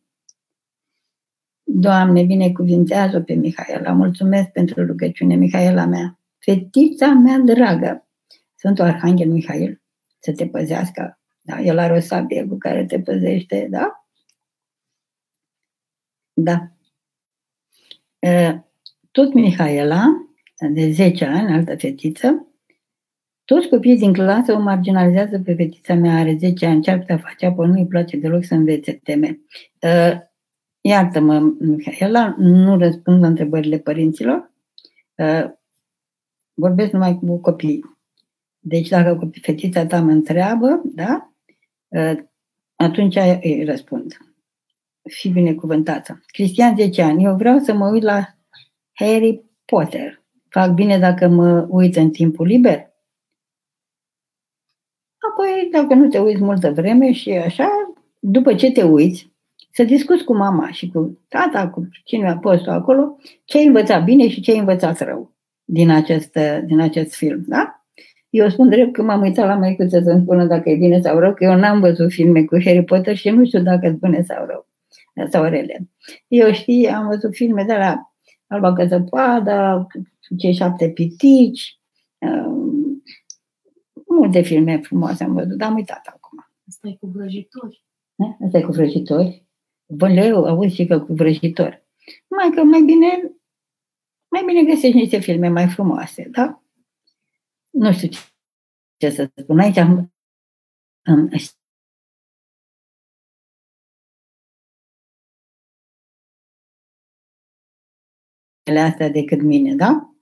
Doamne, binecuvintează pe Mihaela. Mulțumesc pentru rugăciune, Mihaela mea. Fetița mea dragă. Sfântul Arhanghel Mihail să te păzească. Da? El are o sabie cu care te păzește, da? Da. Tot Mihaela, de 10 ani, altă fetiță, toți copiii din clasă o marginalizează pe fetița mea, are 10 ani, ce ar putea face, apoi nu-i place deloc să învețe teme. Iartă-mă, Mihaela, nu răspund la întrebările părinților. Uh, vorbesc numai cu copii. Deci dacă fetița ta mă întreabă, da? Uh, atunci îi răspund. Fii binecuvântată. Cristian 10 ani. Eu vreau să mă uit la Harry Potter. Fac bine dacă mă uit în timpul liber? Apoi, dacă nu te uiți multă vreme și așa, după ce te uiți, să discuți cu mama și cu tata, cu cine a fost acolo, ce ai învățat bine și ce ai învățat rău din acest, din acest film, da? Eu spun drept că m-am uitat la măicuță să-mi spună dacă e bine sau rău, că eu n-am văzut filme cu Harry Potter și nu știu dacă e bune sau rău, sau rele. Eu știi, am văzut filme de la Alba Căzăpoada, cei șapte pitici, um, multe filme frumoase am văzut, dar am uitat acum. Asta e cu vrăjitori. Asta e cu vrăjitori? Băleu, auzi și că cu vrăjitor. Mai că mai bine, mai bine găsești niște filme mai frumoase, da? Nu știu ce să spun. Aici am, am astea decât mine, da?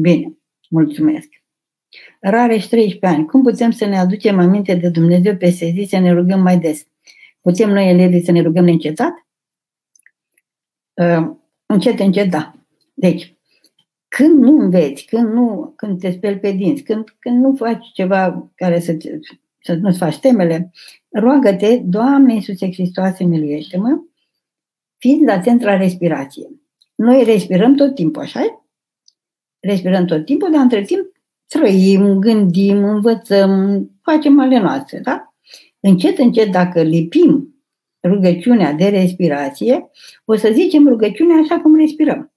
Bine, mulțumesc. Rareș 13 ani. Cum putem să ne aducem aminte de Dumnezeu pe zi să ne rugăm mai des? Putem noi, elevii, să ne rugăm neîncetat? Uh, încet, încet, da. Deci, când nu înveți, când, nu, când te speli pe dinți, când, când nu faci ceva care să, să nu-ți faci temele, roagă-te, Doamne Iisuse Hristoase, miluiește-mă, fiind atent la respirație. Noi respirăm tot timpul, așa Respirăm tot timpul, dar între timp trăim, gândim, învățăm, facem ale noastre, da? Încet, încet, dacă lipim rugăciunea de respirație, o să zicem rugăciunea așa cum respirăm.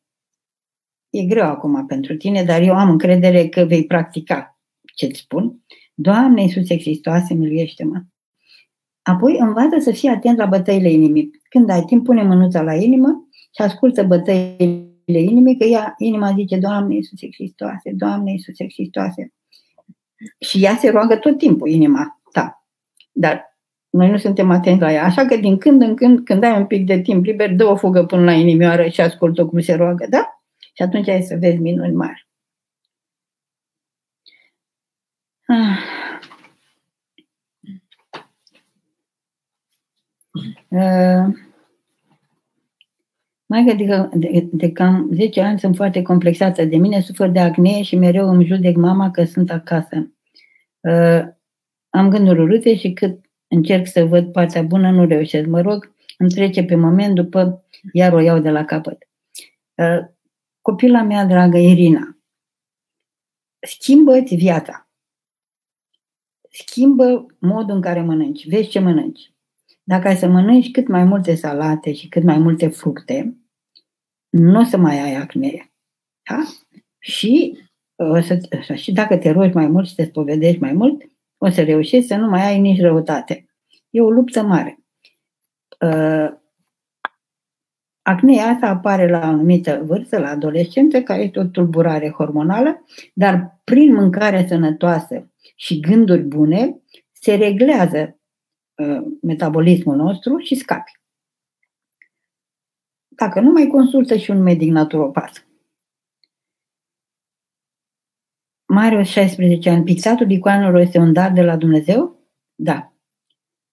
E greu acum pentru tine, dar eu am încredere că vei practica ce-ți spun. Doamne Iisuse Hristoase, miluiește-mă! Apoi învață să fii atent la bătăile inimii. Când ai timp, pune mânuța la inimă și ascultă bătăile inimii, că ea, inima zice, Doamne Iisuse Hristoase, Doamne Iisuse Hristoase. Și ea se roagă tot timpul, inima ta. Dar noi nu suntem atenți la ea. Așa că din când în când, când ai un pic de timp liber, dă o fugă până la inimioară și ascultă cum se roagă, da? Și atunci ai să vezi minuni mari. Ah. Uh. Mai că de, de, de cam 10 ani sunt foarte complexată de mine, sufer de acne și mereu îmi judec mama că sunt acasă. Uh, am gânduri urâte și cât încerc să văd partea bună, nu reușesc. Mă rog, îmi trece pe moment, după iar o iau de la capăt. Uh, copila mea dragă, Irina, schimbă-ți viața. Schimbă modul în care mănânci. Vezi ce mănânci. Dacă ai să mănânci cât mai multe salate și cât mai multe fructe, nu o să mai ai acne. Da? Și, o să, și dacă te rogi mai mult și te spovedești mai mult, o să reușești să nu mai ai nici răutate. E o luptă mare. Uh, acnea asta apare la o anumită vârstă, la adolescență, care este o tulburare hormonală, dar prin mâncare sănătoasă și gânduri bune se reglează uh, metabolismul nostru și scapi. Dacă nu mai consultă și un medic naturopat. Marius, 16 ani, pixatul icoanelor este un dar de la Dumnezeu? Da.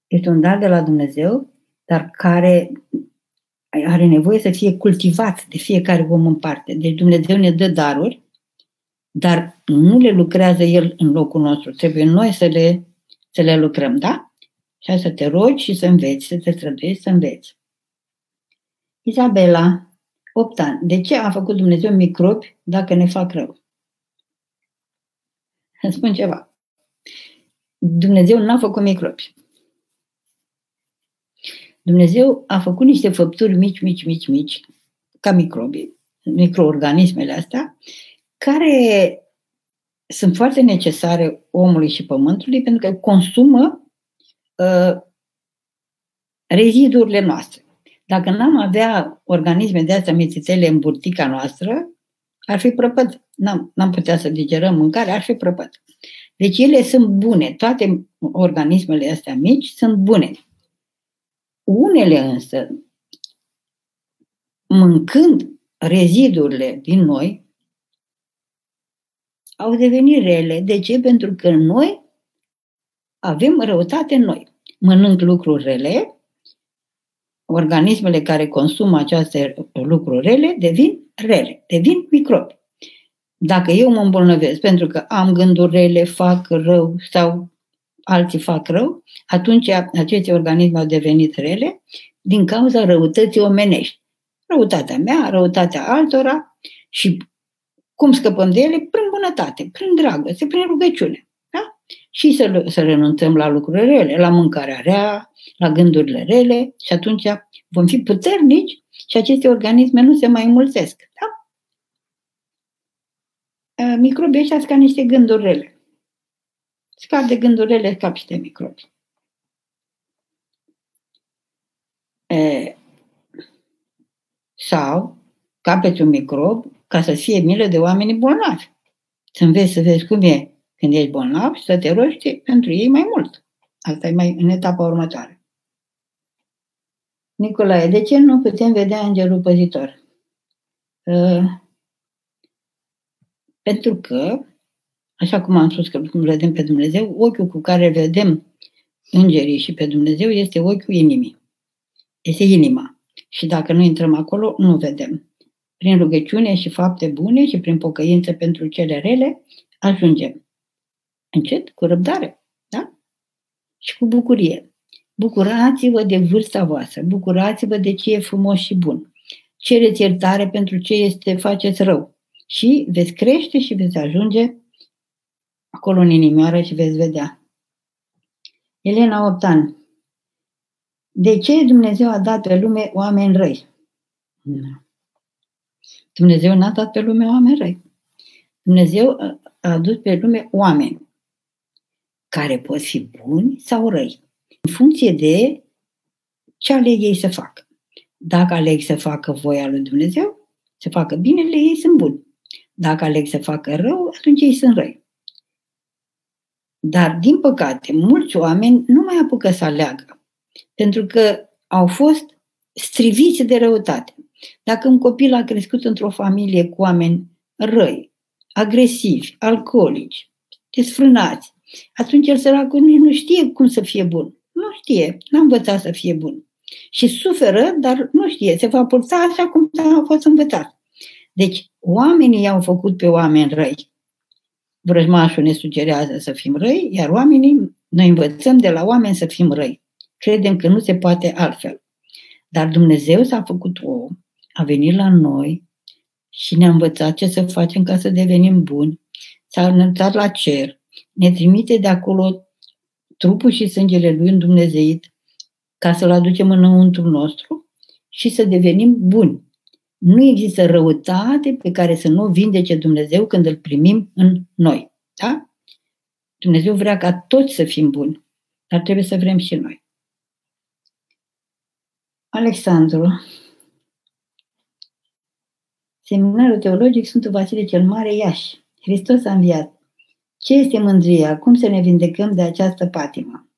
Este un dar de la Dumnezeu, dar care are nevoie să fie cultivat de fiecare om în parte. Deci Dumnezeu ne dă daruri, dar nu le lucrează El în locul nostru. Trebuie noi să le, să le lucrăm, da? Și să te rogi și să înveți, să te străduiești să înveți. Izabela, 8 ani. De ce a făcut Dumnezeu microbi dacă ne fac rău? Îmi spun ceva. Dumnezeu n-a făcut microbi. Dumnezeu a făcut niște făpturi mici, mici, mici, mici, ca microbi, microorganismele astea, care sunt foarte necesare omului și pământului pentru că consumă uh, rezidurile noastre. Dacă n-am avea organisme de astea mețitele în burtica noastră, ar fi prăpăt. N-am, n-am putea să digerăm mâncare, ar fi prăpăt. Deci ele sunt bune. Toate organismele astea mici sunt bune. Unele însă, mâncând rezidurile din noi, au devenit rele. De ce? Pentru că noi avem răutate în noi. Mănânc lucruri rele, organismele care consumă aceste lucruri rele devin rele, devin microbi. Dacă eu mă îmbolnăvesc pentru că am gânduri rele, fac rău sau alții fac rău, atunci aceste organisme au devenit rele din cauza răutății omenești. Răutatea mea, răutatea altora și cum scăpăm de ele? Prin bunătate, prin dragoste, prin rugăciune. Da? Și să, să renunțăm la lucrurile rele, la mâncarea rea, la gândurile rele și atunci vom fi puternici și aceste organisme nu se mai înmulțesc. Da? Microbii ăștia ca niște gânduri rele. Scap de gândurile, scap și de microbi. E, sau capeți un microb ca să fie milă de oamenii bolnavi. Să înveți să vezi cum e când ești bolnav și să te rogi pentru ei mai mult. Asta e mai în etapa următoare. Nicolae, de ce nu putem vedea îngerul păzitor? Uh, pentru că Așa cum am spus că cum vedem pe Dumnezeu, ochiul cu care vedem îngerii și pe Dumnezeu este ochiul inimii. Este inima. Și dacă nu intrăm acolo, nu vedem. Prin rugăciune și fapte bune și prin pocăință pentru cele rele, ajungem. Încet, cu răbdare. Da? Și cu bucurie. Bucurați-vă de vârsta voastră, bucurați-vă de ce e frumos și bun. Cereți iertare pentru ce este faceți rău. Și veți crește și veți ajunge acolo în inimioară și veți vedea. Elena 8 ani. De ce Dumnezeu a dat pe lume oameni răi? Dumnezeu n-a dat pe lume oameni răi. Dumnezeu a adus pe lume oameni care pot fi buni sau răi, în funcție de ce aleg ei să facă. Dacă aleg să facă voia lui Dumnezeu, să facă binele, ei sunt buni. Dacă aleg să facă rău, atunci ei sunt răi. Dar, din păcate, mulți oameni nu mai apucă să aleagă, pentru că au fost striviți de răutate. Dacă un copil a crescut într-o familie cu oameni răi, agresivi, alcoolici, desfrânați, atunci el săracul nici nu știe cum să fie bun. Nu știe, n-a învățat să fie bun. Și suferă, dar nu știe, se va purta așa cum a fost învățat. Deci, oamenii i-au făcut pe oameni răi. Vrăjmașul ne sugerează să fim răi, iar oamenii, noi învățăm de la oameni să fim răi. Credem că nu se poate altfel. Dar Dumnezeu s-a făcut om, a venit la noi și ne-a învățat ce să facem ca să devenim buni. S-a înălțat la cer, ne trimite de acolo trupul și sângele Lui în Dumnezeit ca să-L aducem înăuntru nostru și să devenim buni. Nu există răutate pe care să nu o vindece Dumnezeu când îl primim în noi. Da? Dumnezeu vrea ca toți să fim buni, dar trebuie să vrem și noi. Alexandru, Seminarul Teologic Sfântul Vasile cel Mare, Iași. Hristos a înviat. Ce este mândria? Cum să ne vindecăm de această patimă?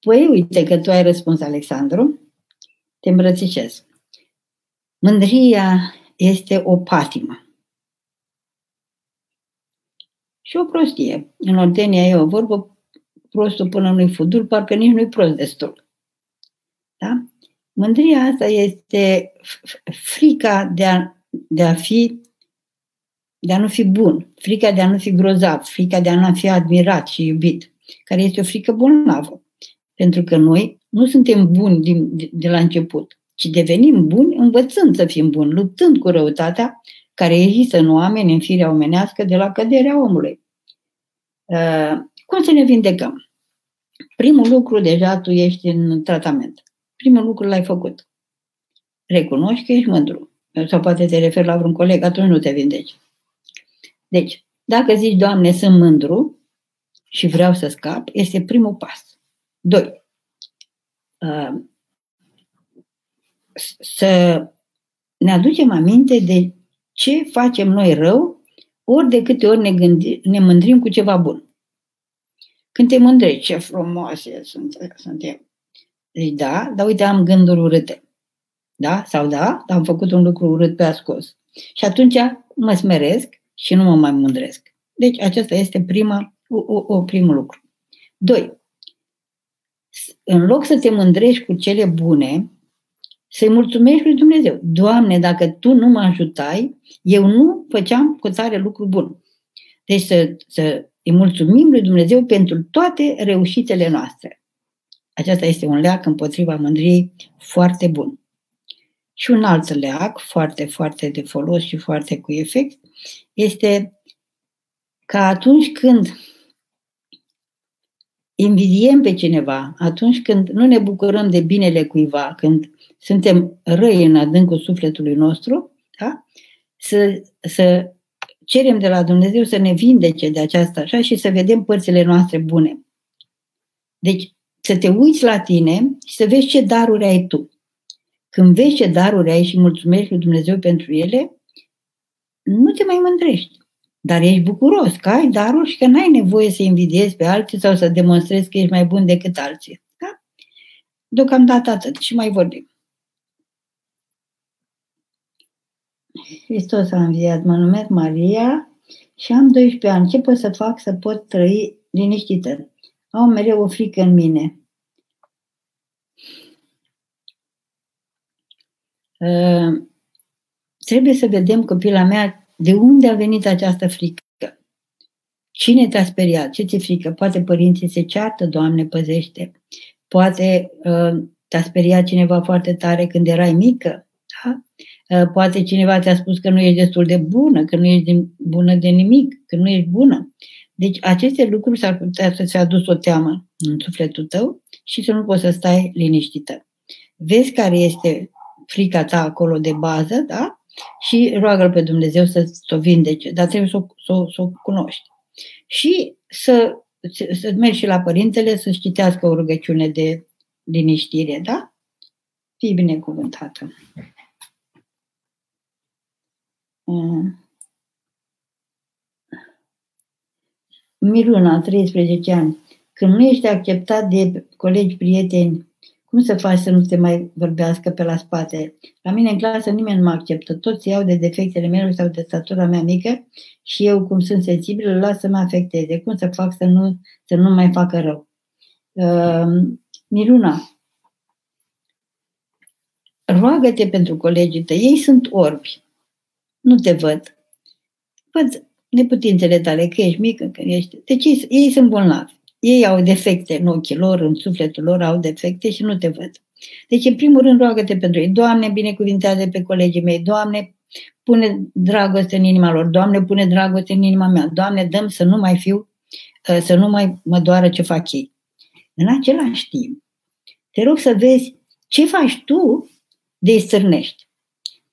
Păi, uite că tu ai răspuns, Alexandru. Te îmbrățișez. Mândria este o patimă. Și o prostie. În Oltenia e o vorbă, prostul până nu-i fudul, parcă nici nu-i prost destul. Da? Mândria asta este frica de a, de a fi de a nu fi bun, frica de a nu fi grozav, frica de a nu fi admirat și iubit, care este o frică bolnavă. Pentru că noi nu suntem buni din, de, de la început, ci devenim buni învățând să fim buni, luptând cu răutatea care există în oameni, în firea omenească, de la căderea omului. Uh, cum să ne vindecăm? Primul lucru, deja tu ești în tratament. Primul lucru l-ai făcut. Recunoști că ești mândru. Sau poate te referi la vreun coleg, atunci nu te vindeci. Deci, dacă zici, Doamne, sunt mândru și vreau să scap, este primul pas. Doi. Uh, să ne aducem aminte de ce facem noi rău ori de câte ori ne, gândi, ne mândrim cu ceva bun. Când te mândrești, ce frumoase suntem. Zici, da, dar uite, am gânduri urâte. Da? Sau da, dar am făcut un lucru urât pe ascos. Și atunci mă smeresc și nu mă mai mândresc. Deci acesta este prima, o, o, o primul lucru. Doi, în loc să te mândrești cu cele bune, să-i mulțumești lui Dumnezeu. Doamne, dacă Tu nu mă ajutai, eu nu făceam cu tare lucru bun. Deci să, să îi mulțumim lui Dumnezeu pentru toate reușitele noastre. Aceasta este un leac împotriva mândriei foarte bun. Și un alt leac, foarte, foarte de folos și foarte cu efect, este că atunci când invidiem pe cineva, atunci când nu ne bucurăm de binele cuiva, când suntem răi în adâncul sufletului nostru, da? să, să cerem de la Dumnezeu să ne vindece de aceasta așa și să vedem părțile noastre bune. Deci, să te uiți la tine și să vezi ce daruri ai tu. Când vezi ce daruri ai și mulțumești lui Dumnezeu pentru ele, nu te mai mândrești. Dar ești bucuros că ai daruri și că n-ai nevoie să invidiezi pe alții sau să demonstrezi că ești mai bun decât alții. Da? Deocamdată atât și mai vorbim. Hristos a înviat, mă numesc Maria și am 12 ani. Ce pot să fac să pot trăi liniștită? Au mereu o frică în mine. Uh, trebuie să vedem, copila mea, de unde a venit această frică. Cine te-a speriat? Ce ți-e frică? Poate părinții se ceartă, Doamne, păzește. Poate uh, te-a speriat cineva foarte tare când erai mică. Da? Uh, poate cineva ți-a spus că nu ești destul de bună, că nu ești bună de nimic, că nu ești bună. Deci aceste lucruri s-ar putea să-ți adus o teamă în sufletul tău și să nu poți să stai liniștită. Vezi care este frica ta acolo de bază, da? Și roagă pe Dumnezeu să o vindece, dar trebuie să o, să, o, să o cunoști. Și să, să mergi și la părintele să-ți citească o rugăciune de liniștire, da? Fii binecuvântată. Mm. Miruna, 13 ani. Când nu ești acceptat de colegi, prieteni, cum să faci să nu te mai vorbească pe la spate? La mine în clasă nimeni nu mă acceptă. Toți iau de defectele mele sau de statura mea mică și eu, cum sunt sensibilă, îl las să mă afecteze. Cum să fac să nu, să nu mai facă rău? Uh, Miruna, roagă-te pentru colegii tăi. Ei sunt orbi. Nu te văd. Văd neputințele tale, că ești mică, că ești... Deci ei, ei sunt bolnavi. Ei au defecte în ochii lor, în sufletul lor au defecte și nu te văd. Deci, în primul rând, roagă-te pentru ei. Doamne, binecuvintează pe colegii mei. Doamne, pune dragoste în inima lor. Doamne, pune dragoste în inima mea. Doamne, dăm să nu mai fiu, uh, să nu mai mă doară ce fac ei. În același timp, te rog să vezi ce faci tu de îi stârnești.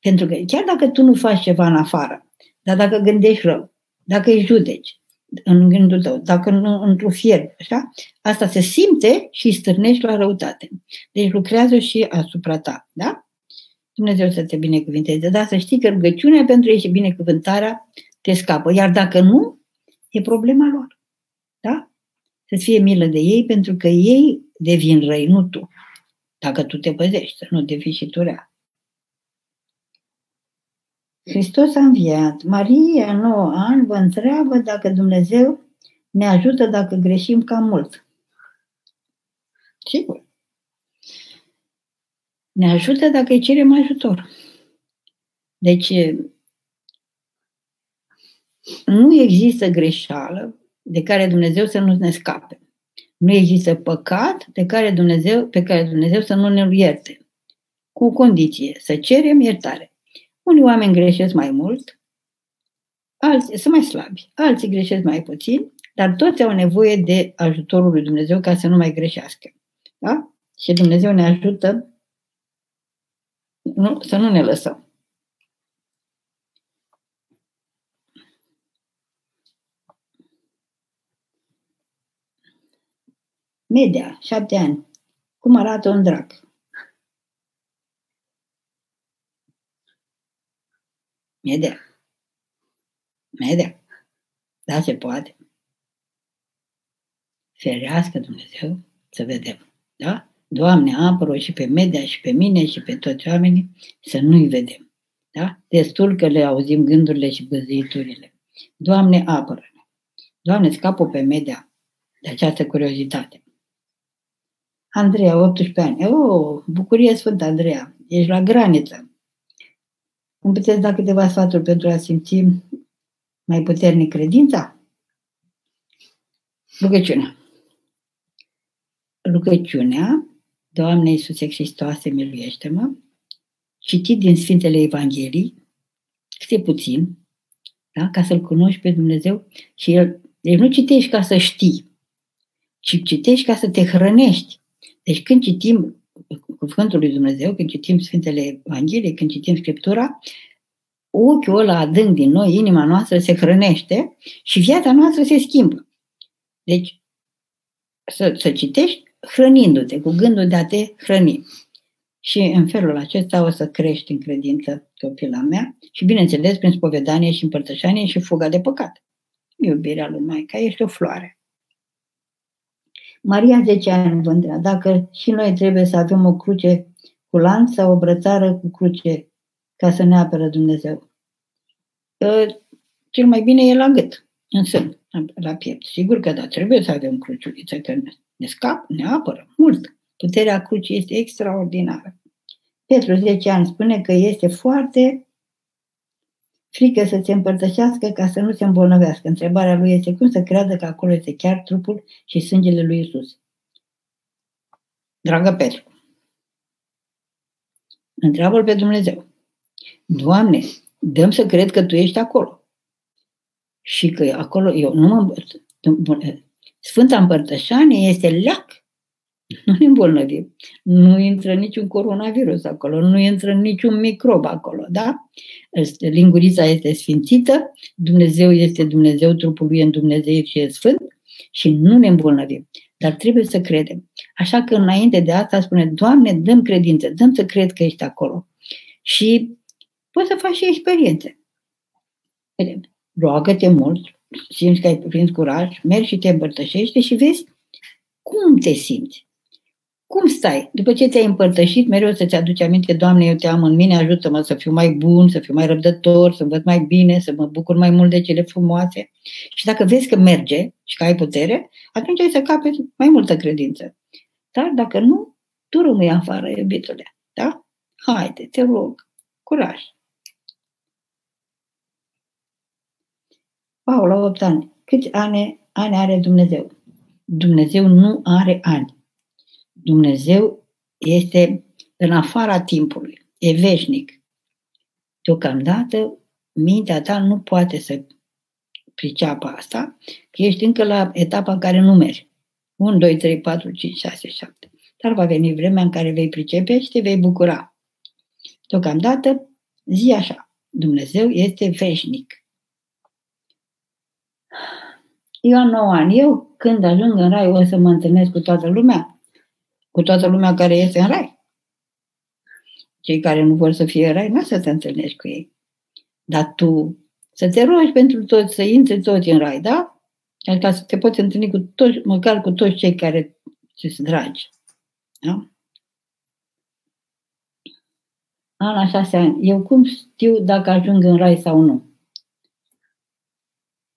Pentru că chiar dacă tu nu faci ceva în afară, dar dacă gândești rău, dacă îi judeci, în gândul tău, dacă nu într-un fier, așa, asta se simte și îi stârnești la răutate. Deci lucrează și asupra ta, da? Dumnezeu să te binecuvinteze, dar să știi că rugăciunea pentru ei și binecuvântarea te scapă. Iar dacă nu, e problema lor. Da? Să fie milă de ei pentru că ei devin răi, nu tu. Dacă tu te păzești, să nu devii și tu rea. Hristos a înviat. Maria, 9 ani, vă întreabă dacă Dumnezeu ne ajută dacă greșim cam mult. Sigur. Ne ajută dacă îi cerem ajutor. Deci, nu există greșeală de care Dumnezeu să nu ne scape. Nu există păcat de care Dumnezeu, pe care Dumnezeu să nu ne ierte. Cu condiție, să cerem iertare. Unii oameni greșesc mai mult, alții sunt mai slabi, alții greșesc mai puțin, dar toți au nevoie de ajutorul lui Dumnezeu ca să nu mai greșească. Da? Și Dumnezeu ne ajută nu, să nu ne lăsăm. Media, șapte ani. Cum arată un drac? Medea. Medea. Da, se poate. Ferească Dumnezeu să vedem. Da? Doamne, apără și pe Medea și pe mine și pe toți oamenii să nu-i vedem. Da? Destul că le auzim gândurile și băzăiturile. Doamne, apără-ne. Doamne, scapă pe Medea de această curiozitate. Andreea, 18 ani. Oh, bucurie Sfântă Andreea. Ești la graniță. Îmi puteți da câteva sfaturi pentru a simți mai puternic credința? Rugăciunea. Rugăciunea, Doamne Iisuse Hristoase, miluiește-mă, citit din Sfintele Evangheliei, câte puțin, da? ca să-L cunoști pe Dumnezeu și El, deci nu citești ca să știi, ci citești ca să te hrănești. Deci când citim cuvântul lui Dumnezeu, când citim Sfintele Evanghelie, când citim Scriptura, ochiul ăla adânc din noi, inima noastră se hrănește și viața noastră se schimbă. Deci, să, să citești hrănindu-te, cu gândul de a te hrăni. Și în felul acesta o să crești în credință copila mea și, bineînțeles, prin spovedanie și împărtășanie și fuga de păcat. Iubirea lui Maica este o floare. Maria 10 ani vă întreba dacă și noi trebuie să avem o cruce cu lanț sau o brățară cu cruce ca să ne apără Dumnezeu. Cel mai bine e la gât, în sân, la piept. Sigur că da, trebuie să avem cruciuliță, că ne scap, ne apără mult. Puterea crucii este extraordinară. Petru, 10 ani, spune că este foarte frică să se împărtășească ca să nu se îmbolnăvească. Întrebarea lui este cum să creadă că acolo este chiar trupul și sângele lui Isus. Dragă Petru, întreabă pe Dumnezeu. Doamne, dăm să cred că Tu ești acolo. Și că acolo eu nu mă Sfânta Împărtășanie este leac Nu ne îmbolnăvim. Nu intră niciun coronavirus acolo, nu intră niciun microb acolo, da? Lingurița este sfințită, Dumnezeu este Dumnezeu, trupul lui în Dumnezeu și e sfânt și nu ne îmbolnăvim. Dar trebuie să credem. Așa că înainte de asta spune, Doamne, dăm credință, dăm să cred că ești acolo. Și poți să faci și experiențe. Roagă-te mult, simți că ai prins curaj, mergi și te împărtășește și vezi cum te simți. Cum stai? După ce te-ai împărtășit, mereu să-ți aduci aminte, Doamne, eu te am în mine, ajută-mă să fiu mai bun, să fiu mai răbdător, să văd mai bine, să mă bucur mai mult de cele frumoase. Și dacă vezi că merge și că ai putere, atunci ai să capeți mai multă credință. Dar dacă nu, tu rămâi afară, iubitule. Da? Haide, te rog, curaj. Paula, 8 ani. Câți ani, ani are Dumnezeu? Dumnezeu nu are ani. Dumnezeu este în afara timpului, e veșnic. Deocamdată, mintea ta nu poate să priceapă asta, că ești încă la etapa în care nu mergi. 1, 2, 3, 4, 5, 6, 7. Dar va veni vremea în care vei pricepe și te vei bucura. Deocamdată, zi așa, Dumnezeu este veșnic. Eu am 9 ani. Eu, când ajung în rai, o să mă întâlnesc cu toată lumea cu toată lumea care este în rai. Cei care nu vor să fie în rai, nu să te întâlnești cu ei. Dar tu să te rogi pentru toți, să intri toți în rai, da? Adică să te poți întâlni cu toți, măcar cu toți cei care ți sunt dragi. Da? Ana șase ani. Eu cum știu dacă ajung în rai sau nu?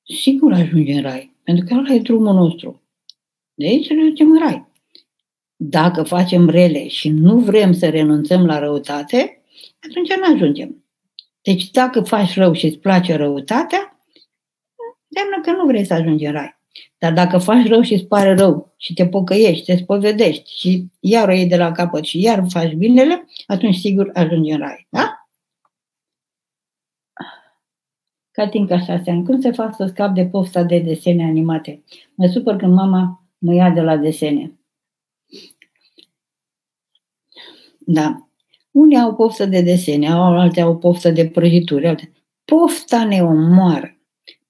Sigur ajungi în rai. Pentru că ăla e drumul nostru. De aici ne ducem în rai dacă facem rele și nu vrem să renunțăm la răutate, atunci nu ajungem. Deci dacă faci rău și îți place răutatea, înseamnă că nu vrei să ajungi în rai. Dar dacă faci rău și îți pare rău și te pocăiești, te spovedești și iar o iei de la capăt și iar faci binele, atunci sigur ajungi în rai. Da? Catinca șase ani. Cum se fac să scap de pofta de desene animate? Mă supăr când mama mă ia de la desene. Da. Unii au poftă de desene, au alte au poftă de prăjituri. Alte. Pofta ne omoară.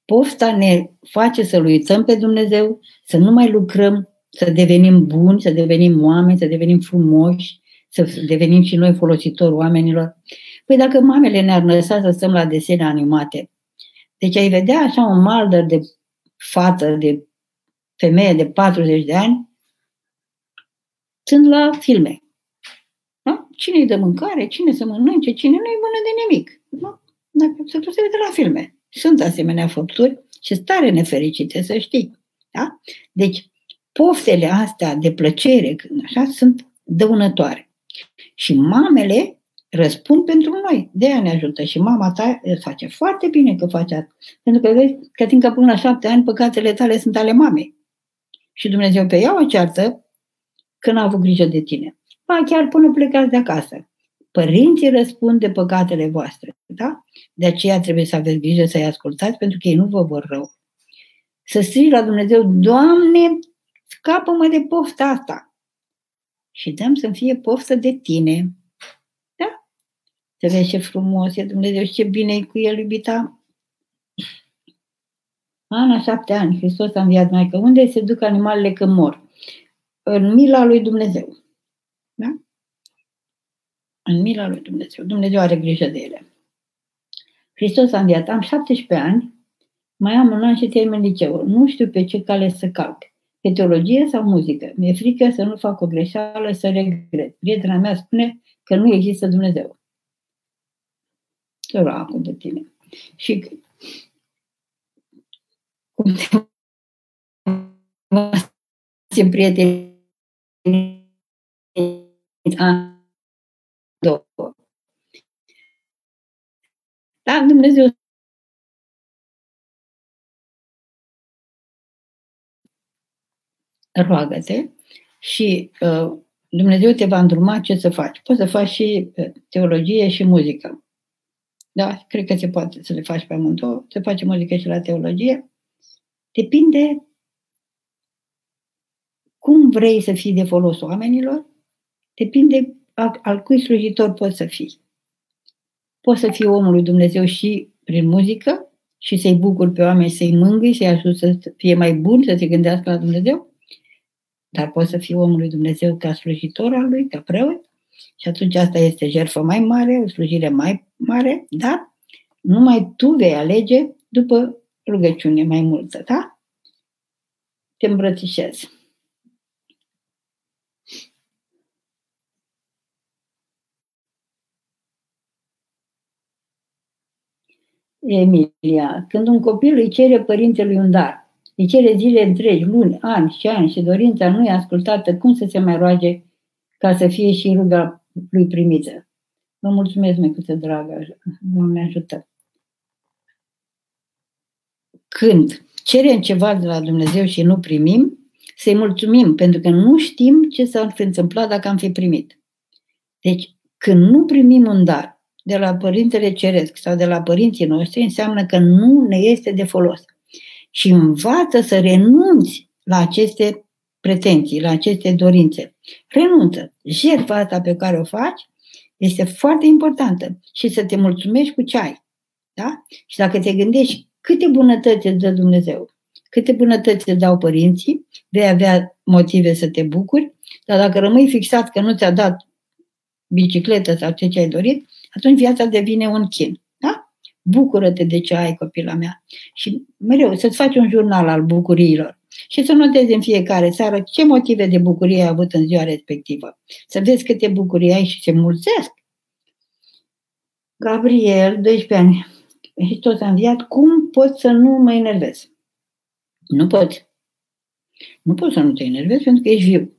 Pofta ne face să-L uităm pe Dumnezeu, să nu mai lucrăm, să devenim buni, să devenim oameni, să devenim frumoși, să devenim și noi folositori oamenilor. Păi dacă mamele ne-ar lăsa să stăm la desene animate, deci ai vedea așa un maldă de fată, de femeie de 40 de ani, sunt la filme. Da? Cine îi dă mâncare, cine să mănânce, cine nu-i bună de nimic. Da? Dacă se duce de la filme. Sunt asemenea făpturi și stare nefericite, să știi. Da? Deci, poftele astea de plăcere, așa, sunt dăunătoare. Și mamele răspund pentru noi. De aia ne ajută. Și mama ta face foarte bine că face asta. Pentru că vezi că fiindcă până la șapte ani păcatele tale sunt ale mamei. Și Dumnezeu pe ea o ceartă când a avut grijă de tine ba chiar până plecați de acasă. Părinții răspund de păcatele voastre, da? De aceea trebuie să aveți grijă să-i ascultați, pentru că ei nu vă vor rău. Să strigi la Dumnezeu, Doamne, scapă-mă de pofta asta. Și dăm să fie poftă de tine. Da? Să vezi ce frumos e Dumnezeu și ce bine e cu el, iubita. Ana, șapte ani, Hristos a înviat Maică. Unde se duc animalele când mor? În mila lui Dumnezeu. Da? În mila lui Dumnezeu. Dumnezeu are grijă de ele. Hristos a înviat. Am 17 ani, mai am un an și termin liceul. Nu știu pe ce cale să calc. Pe teologie sau muzică. Mi-e frică să nu fac o greșeală, să regret. Prietena mea spune că nu există Dumnezeu. Să rog acum de tine. Și cum te prieteni an, două. Da, Dumnezeu roagă-te și uh, Dumnezeu te va îndruma ce să faci. Poți să faci și uh, teologie și muzică. Da, cred că se poate să le faci pe amândouă. Se face muzică și la teologie. Depinde cum vrei să fii de folos oamenilor, depinde al, al cui slujitor poți să fii. Poți să fii omul lui Dumnezeu și prin muzică și să-i bucuri pe oameni, să-i mângâi, să-i ajut să fie mai bun, să se gândească la Dumnezeu, dar poți să fii omul lui Dumnezeu ca slujitor al lui, ca preot, și atunci asta este jertfă mai mare, o slujire mai mare, dar numai tu vei alege după rugăciune mai multă, da? Te îmbrățișez. Emilia, când un copil îi cere părintelui un dar, îi cere zile întregi, luni, ani și ani și dorința nu e ascultată, cum să se mai roage ca să fie și ruga lui primită? Vă mulțumesc, măicuță dragă, Doamne ajută. Când cerem ceva de la Dumnezeu și nu primim, să-i mulțumim, pentru că nu știm ce s-ar fi întâmplat dacă am fi primit. Deci, când nu primim un dar de la Părintele Ceresc sau de la părinții noștri, înseamnă că nu ne este de folos. Și învață să renunți la aceste pretenții, la aceste dorințe. Renunță. Jertfa asta pe care o faci este foarte importantă și să te mulțumești cu ce ai. Da? Și dacă te gândești câte bunătăți îți dă Dumnezeu, câte bunătăți îți dau părinții, vei avea motive să te bucuri, dar dacă rămâi fixat că nu ți-a dat bicicletă sau ce ți-ai dorit, atunci viața devine un chin. Da? Bucură-te de ce ai, copila mea. Și mereu să-ți faci un jurnal al bucuriilor și să notezi în fiecare seară ce motive de bucurie ai avut în ziua respectivă. Să vezi câte bucurii ai și se mulțesc. Gabriel, 12 ani, Hristos a înviat, cum poți să nu mă enervez? Nu poți. Nu poți să nu te enervezi pentru că ești viu.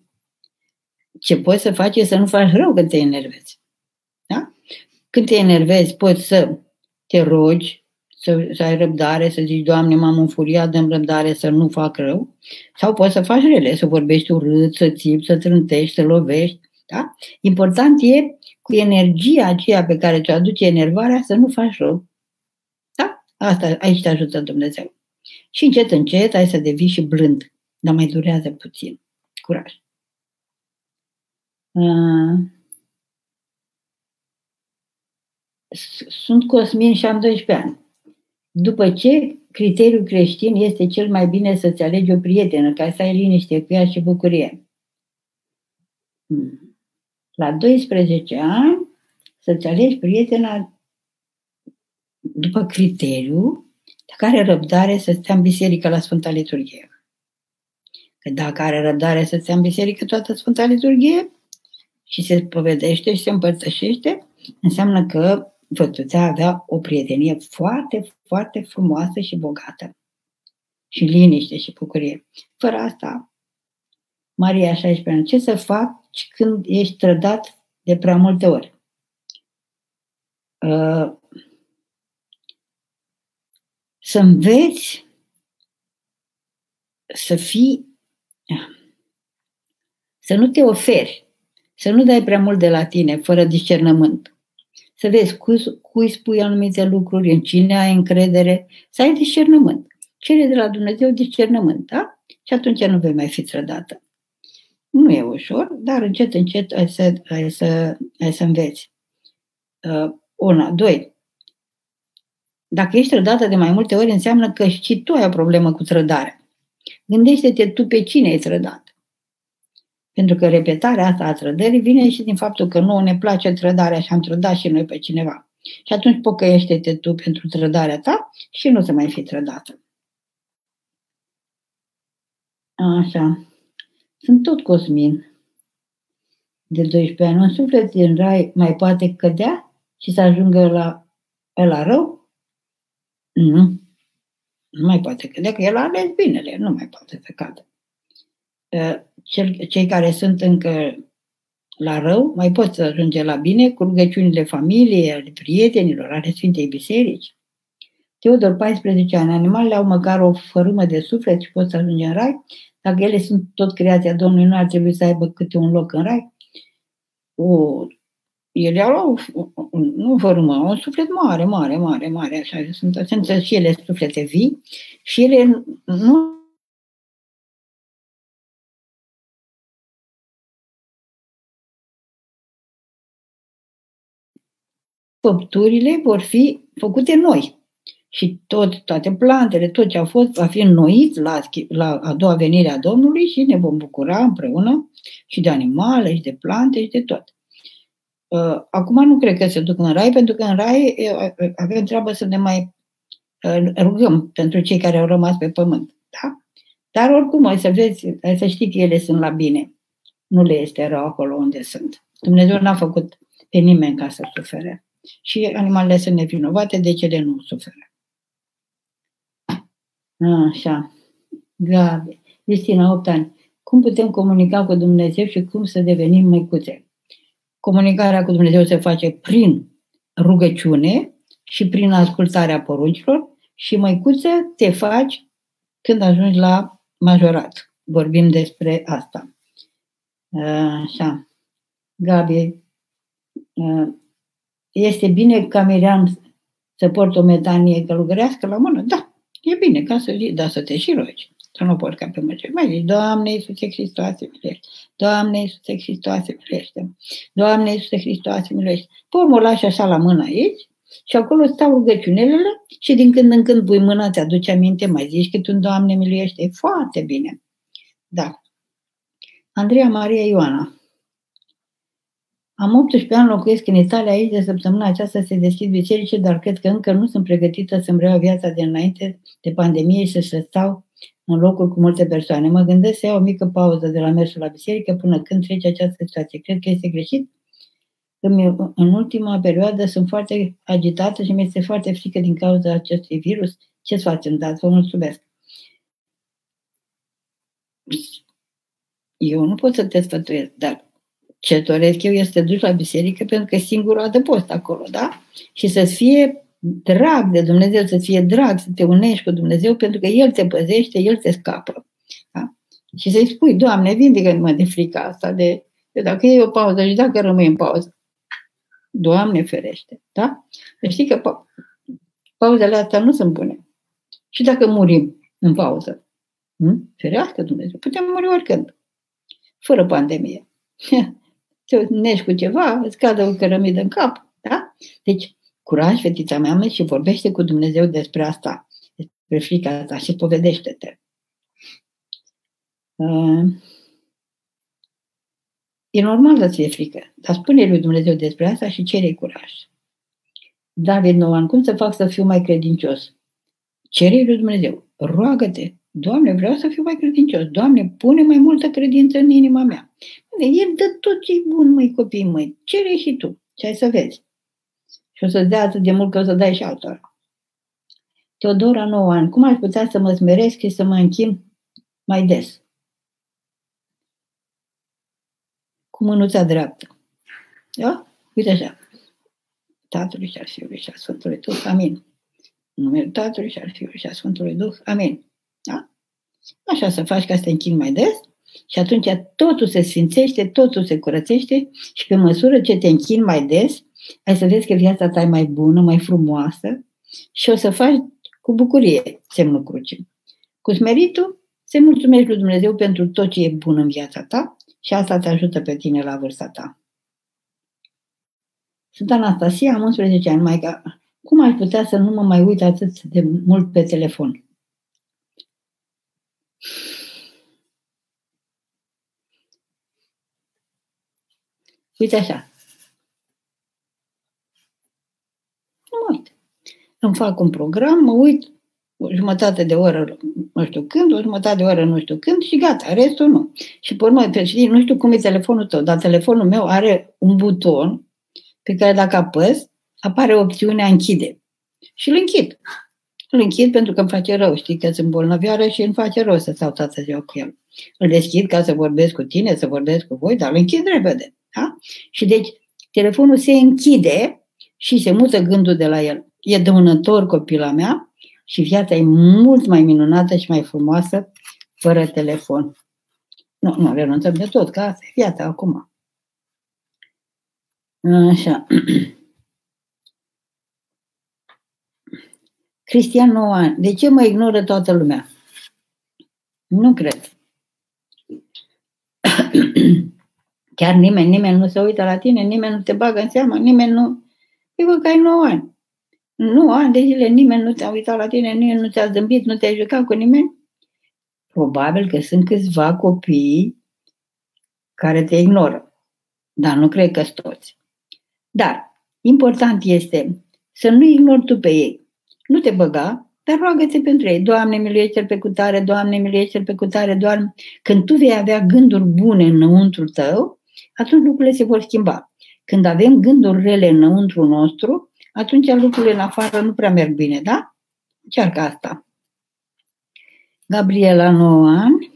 Ce poți să faci e să nu faci rău când te enervezi. Da? Când te enervezi, poți să te rogi, să, să ai răbdare, să zici, Doamne, m-am înfuriat, dăm răbdare să nu fac rău, sau poți să faci rele, să vorbești urât, să țipi, să trântești, să lovești. Da? Important e cu energia aceea pe care ți-o aduce enervarea să nu faci rău. Da? Asta, aici te ajută Dumnezeu. Și încet, încet ai să devii și blând, dar mai durează puțin. Curaj. Uh, sunt Cosmin și am 12 ani. După ce criteriul creștin este cel mai bine să-ți alegi o prietenă ca să ai liniște cu ea și bucurie. Hmm. La 12 ani să-ți alegi prietena după criteriu de care răbdare să stea în biserică la Sfânta Liturghie. Că dacă are răbdare să stea în biserică toată Sfânta Liturghie și se povedește și se împărtășește, înseamnă că vă putea avea o prietenie foarte, foarte frumoasă și bogată. Și liniște și bucurie. Fără asta, Maria 16 ani, ce să faci când ești trădat de prea multe ori? Uh, să înveți să fii, să nu te oferi, să nu dai prea mult de la tine, fără discernământ să vezi cui, cui spui anumite lucruri, în cine ai încredere, să ai discernământ. Cere de la Dumnezeu discernământ, da? Și atunci nu vei mai fi trădată. Nu e ușor, dar încet, încet ai să, ai să, ai să înveți. Uh, una, doi. Dacă ești trădată de mai multe ori, înseamnă că și tu ai o problemă cu trădarea. Gândește-te tu pe cine ai trădat. Pentru că repetarea asta a trădării vine și din faptul că nu ne place trădarea și am trădat și noi pe cineva. Și atunci pocăiește-te tu pentru trădarea ta și nu se mai fi trădată. Așa. Sunt tot Cosmin de 12 ani. Un suflet din rai mai poate cădea și să ajungă la, la rău? Nu. Nu mai poate cădea, că el a ales binele, nu mai poate să cadă cel, cei care sunt încă la rău mai pot să ajunge la bine cu rugăciunile familiei, ale prietenilor, ale Sfintei Biserici. Teodor, 14 ani, animalele au măcar o fărâmă de suflet și pot să ajunge în rai. Dacă ele sunt tot creația Domnului, nu ar trebui să aibă câte un loc în rai. O, ele au nu fărâmă, un suflet mare, mare, mare, mare, așa, sunt, sunt și ele suflete vii și ele nu făpturile vor fi făcute noi. Și tot, toate plantele, tot ce a fost, va fi înnoit la, la a doua venire a Domnului și ne vom bucura împreună și de animale, și de plante, și de tot. Uh, acum nu cred că se duc în rai, pentru că în rai uh, avem treabă să ne mai uh, rugăm pentru cei care au rămas pe pământ. Da? Dar oricum, ai să vezi, ai să știi că ele sunt la bine. Nu le este rău acolo unde sunt. Dumnezeu n-a făcut pe nimeni ca să sufere. Și animalele sunt nevinovate, de ce de nu suferă. Așa. Gabi. Cristina, 8 ani. Cum putem comunica cu Dumnezeu și cum să devenim măicuțe? Comunicarea cu Dumnezeu se face prin rugăciune și prin ascultarea poruncilor și măicuță te faci când ajungi la majorat. Vorbim despre asta. Așa. Gabi, este bine ca Miriam să portă o metanie călugărească la mână? Da, e bine ca să zici, dar să te și rogi. Să nu porți ca pe măce. Mai zici, Doamne Iisuse Hristoase, miluiește. Doamne Iisuse Hristoase, miluiește. Doamne Iisuse Hristoase, miluiește. Pe urmă o lași așa la mână aici și acolo stau rugăciunile și din când în când pui mâna, te aduce aminte, mai zici că tu, Doamne, miluiește. E foarte bine. Da. Andreea Maria Ioana. Am 18 ani, locuiesc în Italia, aici de săptămâna aceasta se deschid biserici, dar cred că încă nu sunt pregătită să-mi reiau viața de înainte de pandemie și să stau în locuri cu multe persoane. Mă gândesc să iau o mică pauză de la mersul la biserică până când trece această situație. Cred că este greșit? În ultima perioadă sunt foarte agitată și mi-este foarte frică din cauza acestui virus. Ce facem? Da, vă mulțumesc. Eu nu pot să te sfătuiesc, dar ce doresc eu este să duci la biserică pentru că singurul adăpost acolo, da? Și să-ți fie drag de Dumnezeu, să fie drag, să te unești cu Dumnezeu pentru că El te păzește, El te scapă. Da? Și să-i spui, Doamne, vindecă-mă de frica asta, de, de dacă e o pauză și dacă rămâi în pauză. Doamne ferește. Da? Să știi că pa- pauzele astea nu sunt bune. Și dacă murim în pauză, hm? ferească Dumnezeu, putem muri oricând, fără pandemie. [laughs] Te nești cu ceva, îți cadă o cărămidă în cap. Da? Deci, curaj, fetița mea, și vorbește cu Dumnezeu despre asta, despre frica asta și povedește-te. Uh, e normal să-ți fie frică, dar spune lui Dumnezeu despre asta și cere curaj. David Noan, cum să fac să fiu mai credincios? Cere lui Dumnezeu, roagă-te, Doamne, vreau să fiu mai credincios. Doamne, pune mai multă credință în inima mea. El dă tot ce bun, măi, copii măi. Cere și tu. Ce ai să vezi. Și o să-ți dea atât de mult că o să dai și altora. Teodora, 9 ani. Cum aș putea să mă smeresc și să mă închin mai des? Cu mânuța dreaptă. Da? Uite așa. Tatălui și al Fiului și al Sfântului Duh. Amin. În numele Tatălui și al Fiului și al Sfântului Duh. Amin. Da? Așa să faci ca să te închin mai des și atunci totul se sfințește, totul se curățește și pe măsură ce te închin mai des, ai să vezi că viața ta e mai bună, mai frumoasă și o să faci cu bucurie semnul crucii. Cu smeritul, se mulțumești lui Dumnezeu pentru tot ce e bun în viața ta și asta te ajută pe tine la vârsta ta. Sunt Anastasia, am 11 ani, mai ca cum aș putea să nu mă mai uit atât de mult pe telefon? Uite așa. Mă uit. Îmi fac un program, mă uit o jumătate de oră nu știu când, o jumătate de oră nu știu când și gata, restul nu. Și pe urmă, pe știi, nu știu cum e telefonul tău, dar telefonul meu are un buton pe care dacă apăs, apare opțiunea închide. Și îl închid. Îl închid pentru că îmi face rău, știi că sunt bolnăvioară și îmi face rău să stau toată ziua cu el. Îl deschid ca să vorbesc cu tine, să vorbesc cu voi, dar îl închid repede. Da? Și deci telefonul se închide și se mută gândul de la el. E dăunător copila mea și viața e mult mai minunată și mai frumoasă fără telefon. Nu, nu, renunțăm de tot, că asta e viața acum. Așa. [clears throat] Cristian 9 ani. De ce mă ignoră toată lumea? Nu cred. [clears throat] Chiar nimeni, nimeni nu se uită la tine, nimeni nu te bagă în seamă, nimeni nu... Eu văd că ai 9 ani. Nu, ani de zile nimeni nu te-a uitat la tine, nimeni nu te-a zâmbit, nu te-ai jucat cu nimeni. Probabil că sunt câțiva copii care te ignoră. Dar nu cred că toți. Dar important este să nu ignori tu pe ei. Nu te băga, dar roagă-te pentru ei. Doamne, miluiește-l pe cutare, Doamne, miluiește-l pe cutare, Doamne. Când tu vei avea gânduri bune înăuntru tău, atunci lucrurile se vor schimba. Când avem gânduri rele înăuntru nostru, atunci lucrurile în afară nu prea merg bine, da? Chiar ca asta. Gabriela, 9 ani.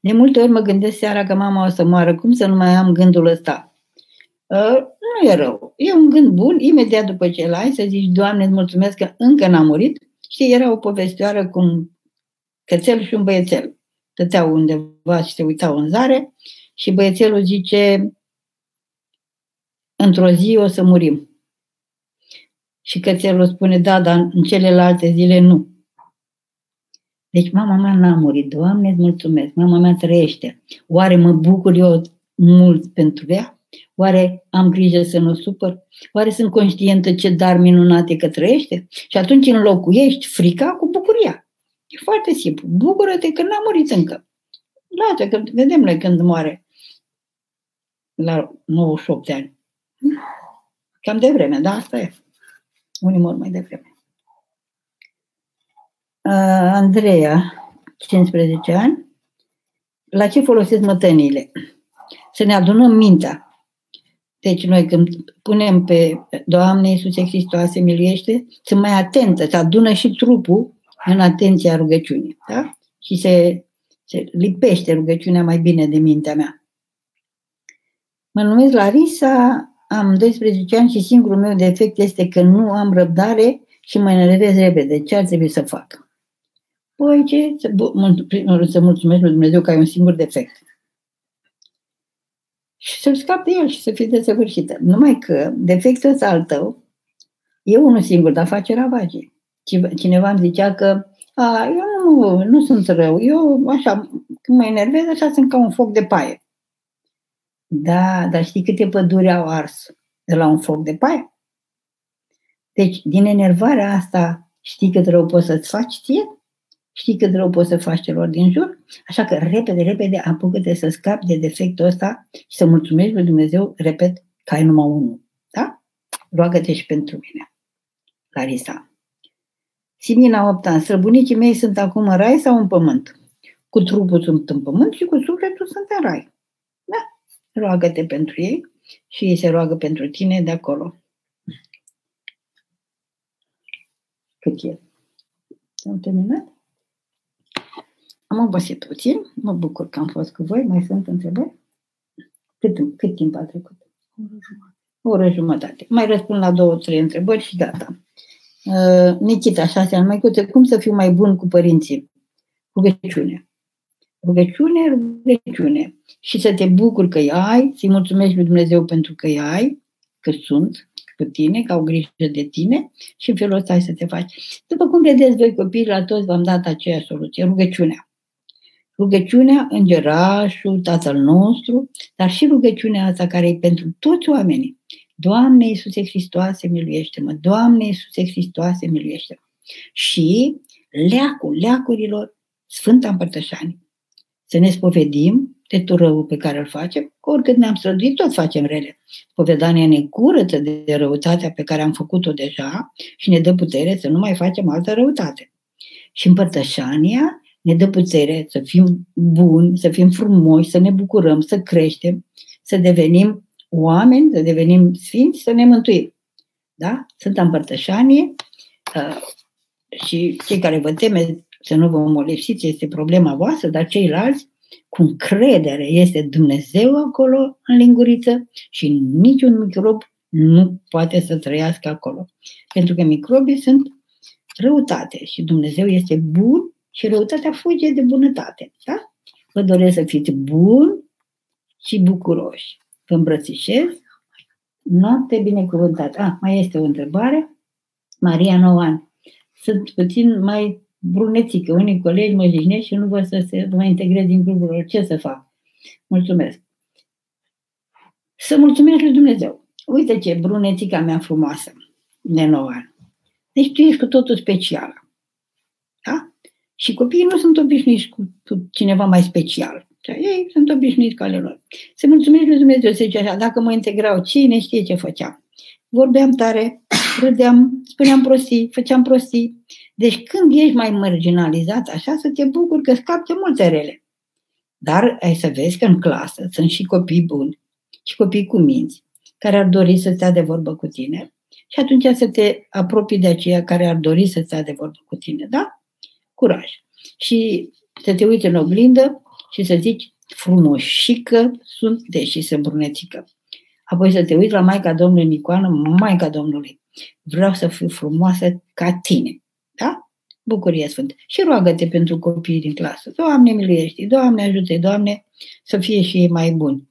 De multe ori mă gândesc seara că mama o să moară. Cum să nu mai am gândul ăsta? Uh, nu e rău. E un gând bun. Imediat după ce îl ai, să zici, Doamne, îți mulțumesc că încă n-am murit. Știi, era o povestioară cu un cățel și un băiețel. Stăteau undeva și se uitau în zare și băiețelul zice, într-o zi o să murim. Și cățelul spune, da, dar în celelalte zile nu. Deci mama mea n-a murit, Doamne, îți mulțumesc, mama mea trăiește. Oare mă bucur eu mult pentru ea? Oare am grijă să nu supăr? Oare sunt conștientă ce dar minunate că trăiește? Și atunci înlocuiești frica cu bucuria. E foarte simplu. Bucură-te că n-a murit încă. Lasă, că vedem noi când moare. La 98 de ani. Cam de vreme, da, asta e. Unii mor mai devreme. Uh, Andreea, 15 ani. La ce folosesc mătănile? Să ne adunăm mintea. Deci noi când punem pe Doamne Iisuse Hristoase, miluiește, sunt mai atentă, să adună și trupul în atenția rugăciunii. Da? Și se, se lipește rugăciunea mai bine de mintea mea. Mă numesc Larisa, am 12 ani și singurul meu defect este că nu am răbdare și mă enervez repede. Ce ar trebui să fac? Păi ce? Primul rând să mulțumesc lui Dumnezeu că ai un singur defect. Și să-l scap de el și să fii desăvârșită. Numai că defectul ăsta al tău e unul singur, dar face ravagii. Cineva îmi zicea că a, eu nu, nu sunt rău, eu așa, când mă enervez, așa sunt ca un foc de paie. Da, dar știi câte păduri au ars de la un foc de paie? Deci, din enervarea asta, știi cât rău poți să-ți faci ție? Știi cât rău poți să faci celor din jur? Așa că, repede, repede, apucă-te să scapi de defectul ăsta și să mulțumești lui Dumnezeu, repet, că ai numai unul. Da? Roagă-te și pentru mine. Larisa. Simina 8 ani. Străbunicii mei sunt acum în rai sau în pământ? Cu trupul sunt în pământ și cu sufletul sunt în rai. Da? Roagă-te pentru ei și ei se roagă pentru tine de acolo. Cât e? Am terminat? Am obosit puțin, mă bucur că am fost cu voi, mai sunt întrebări? Cât, cât timp a trecut? O oră jumătate. O oră jumătate. Mai răspund la două, trei întrebări și gata. Uh, Nikita, șase ani mai cuțe, cum să fiu mai bun cu părinții? Rugăciune. Rugăciune, rugăciune. Și să te bucuri că îi ai, să-i mulțumești lui Dumnezeu pentru că îi ai, că sunt cu tine, că au grijă de tine și în felul ăsta ai să te faci. După cum vedeți voi copii, la toți v-am dat aceeași soluție, rugăciunea. Rugăciunea Îngerașul, Tatăl nostru, dar și rugăciunea asta care e pentru toți oamenii. Doamne Iisuse Hristoase, miluiește-mă! Doamne Iisuse Hristoase, miluiește-mă! Și leacul leacurilor, Sfânta Împărtășanie. Să ne spovedim de tot răul pe care îl facem, că oricât ne-am străduit, tot facem rele. Spovedania ne curăță de răutatea pe care am făcut-o deja și ne dă putere să nu mai facem altă răutate. Și împărtășania ne dă putere să fim buni, să fim frumoși, să ne bucurăm, să creștem, să devenim oameni, să devenim sfinți, să ne mântuim. Da? Sunt împărtășanie uh, și cei care vă teme să nu vă molipsiți este problema voastră, dar ceilalți, cu încredere, este Dumnezeu acolo în linguriță și niciun microb nu poate să trăiască acolo. Pentru că microbii sunt răutate și Dumnezeu este bun și răutatea fuge de bunătate. Da? Vă doresc să fiți buni și bucuroși. Vă îmbrățișez. Noapte binecuvântată. Ah, mai este o întrebare. Maria Noan. Sunt puțin mai brunețică. Unii colegi mă jignesc și nu văd să se mă integrez din grupul Ce să fac? Mulțumesc. Să mulțumesc lui Dumnezeu. Uite ce brunetica mea frumoasă, de 9 ani. Deci tu ești cu totul specială. Da? Și copiii nu sunt obișnuiți cu, cu cineva mai special. Ei sunt obișnuiți cu ale lor. Se mulțumesc lui Dumnezeu, se zice așa, dacă mă integrau, cine știe ce făceam. Vorbeam tare, [coughs] râdeam, spuneam prostii, făceam prostii. Deci când ești mai marginalizat așa, să te bucuri că scapi de multe rele. Dar ai să vezi că în clasă sunt și copii buni și copii cu minți care ar dori să stea de vorbă cu tine și atunci să te apropii de aceia care ar dori să stea de vorbă cu tine, da? Curaj. Și să te uiți în oglindă și să zici frumoșică sunt, deși sunt brunețică. Apoi să te uiți la Maica Domnului Nicoană, Maica Domnului. Vreau să fiu frumoasă ca tine. Da? Bucurie Sfântă. Și roagă-te pentru copiii din clasă. Doamne miluiește, Doamne ajută, Doamne să fie și ei mai buni.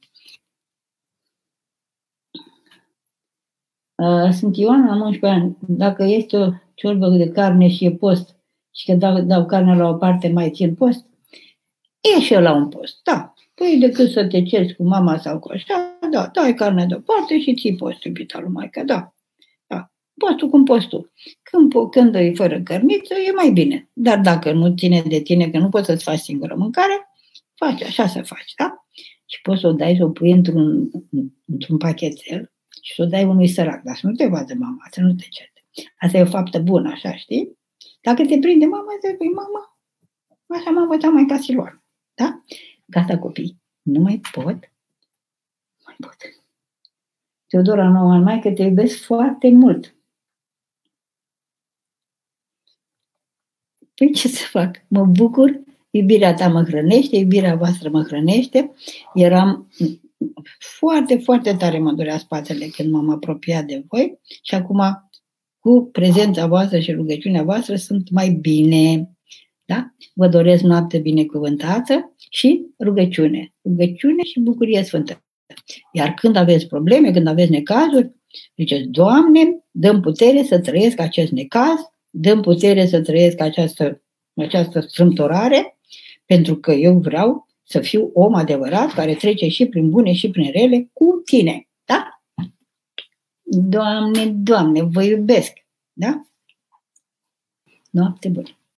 Uh, sunt Ioana, am 11 ani. Dacă este o ciorbă de carne și e post și că dau, dau carne la o parte, mai țin post, e și la un post, da. Păi decât să te ceri cu mama sau cu așa, da, dai carne deoparte și ții post, iubita lui Maica, da. da. Postul cum postul. Când, când e fără cărniță, e mai bine. Dar dacă nu ține de tine, că nu poți să-ți faci singură mâncare, faci așa să faci, da? Și poți să o dai, să o pui într-un, într-un pachetel și să o dai unui sărac, dar să nu te vadă mama, să nu te certe. Asta e o faptă bună, așa, știi? Dacă te prinde mama, să spui, mama, așa m-a învățat mai ca Siloan. Da? Gata, copii, nu mai pot, mai pot. Teodora, nouă ani mai că te iubesc foarte mult. Păi ce să fac? Mă bucur, iubirea ta mă hrănește, iubirea voastră mă hrănește. Eram foarte, foarte tare mă durea spatele când m-am apropiat de voi și acum cu prezența voastră și rugăciunea voastră sunt mai bine. Da? Vă doresc noapte binecuvântată și rugăciune. Rugăciune și bucurie sfântă. Iar când aveți probleme, când aveți necazuri, ziceți, Doamne, dăm putere să trăiesc acest necaz, dăm putere să trăiesc această, această strâmtorare, pentru că eu vreau să fiu om adevărat care trece și prin bune și prin rele cu tine. Da? Doamne, Doamne, vă iubesc. Da? Noapte bună!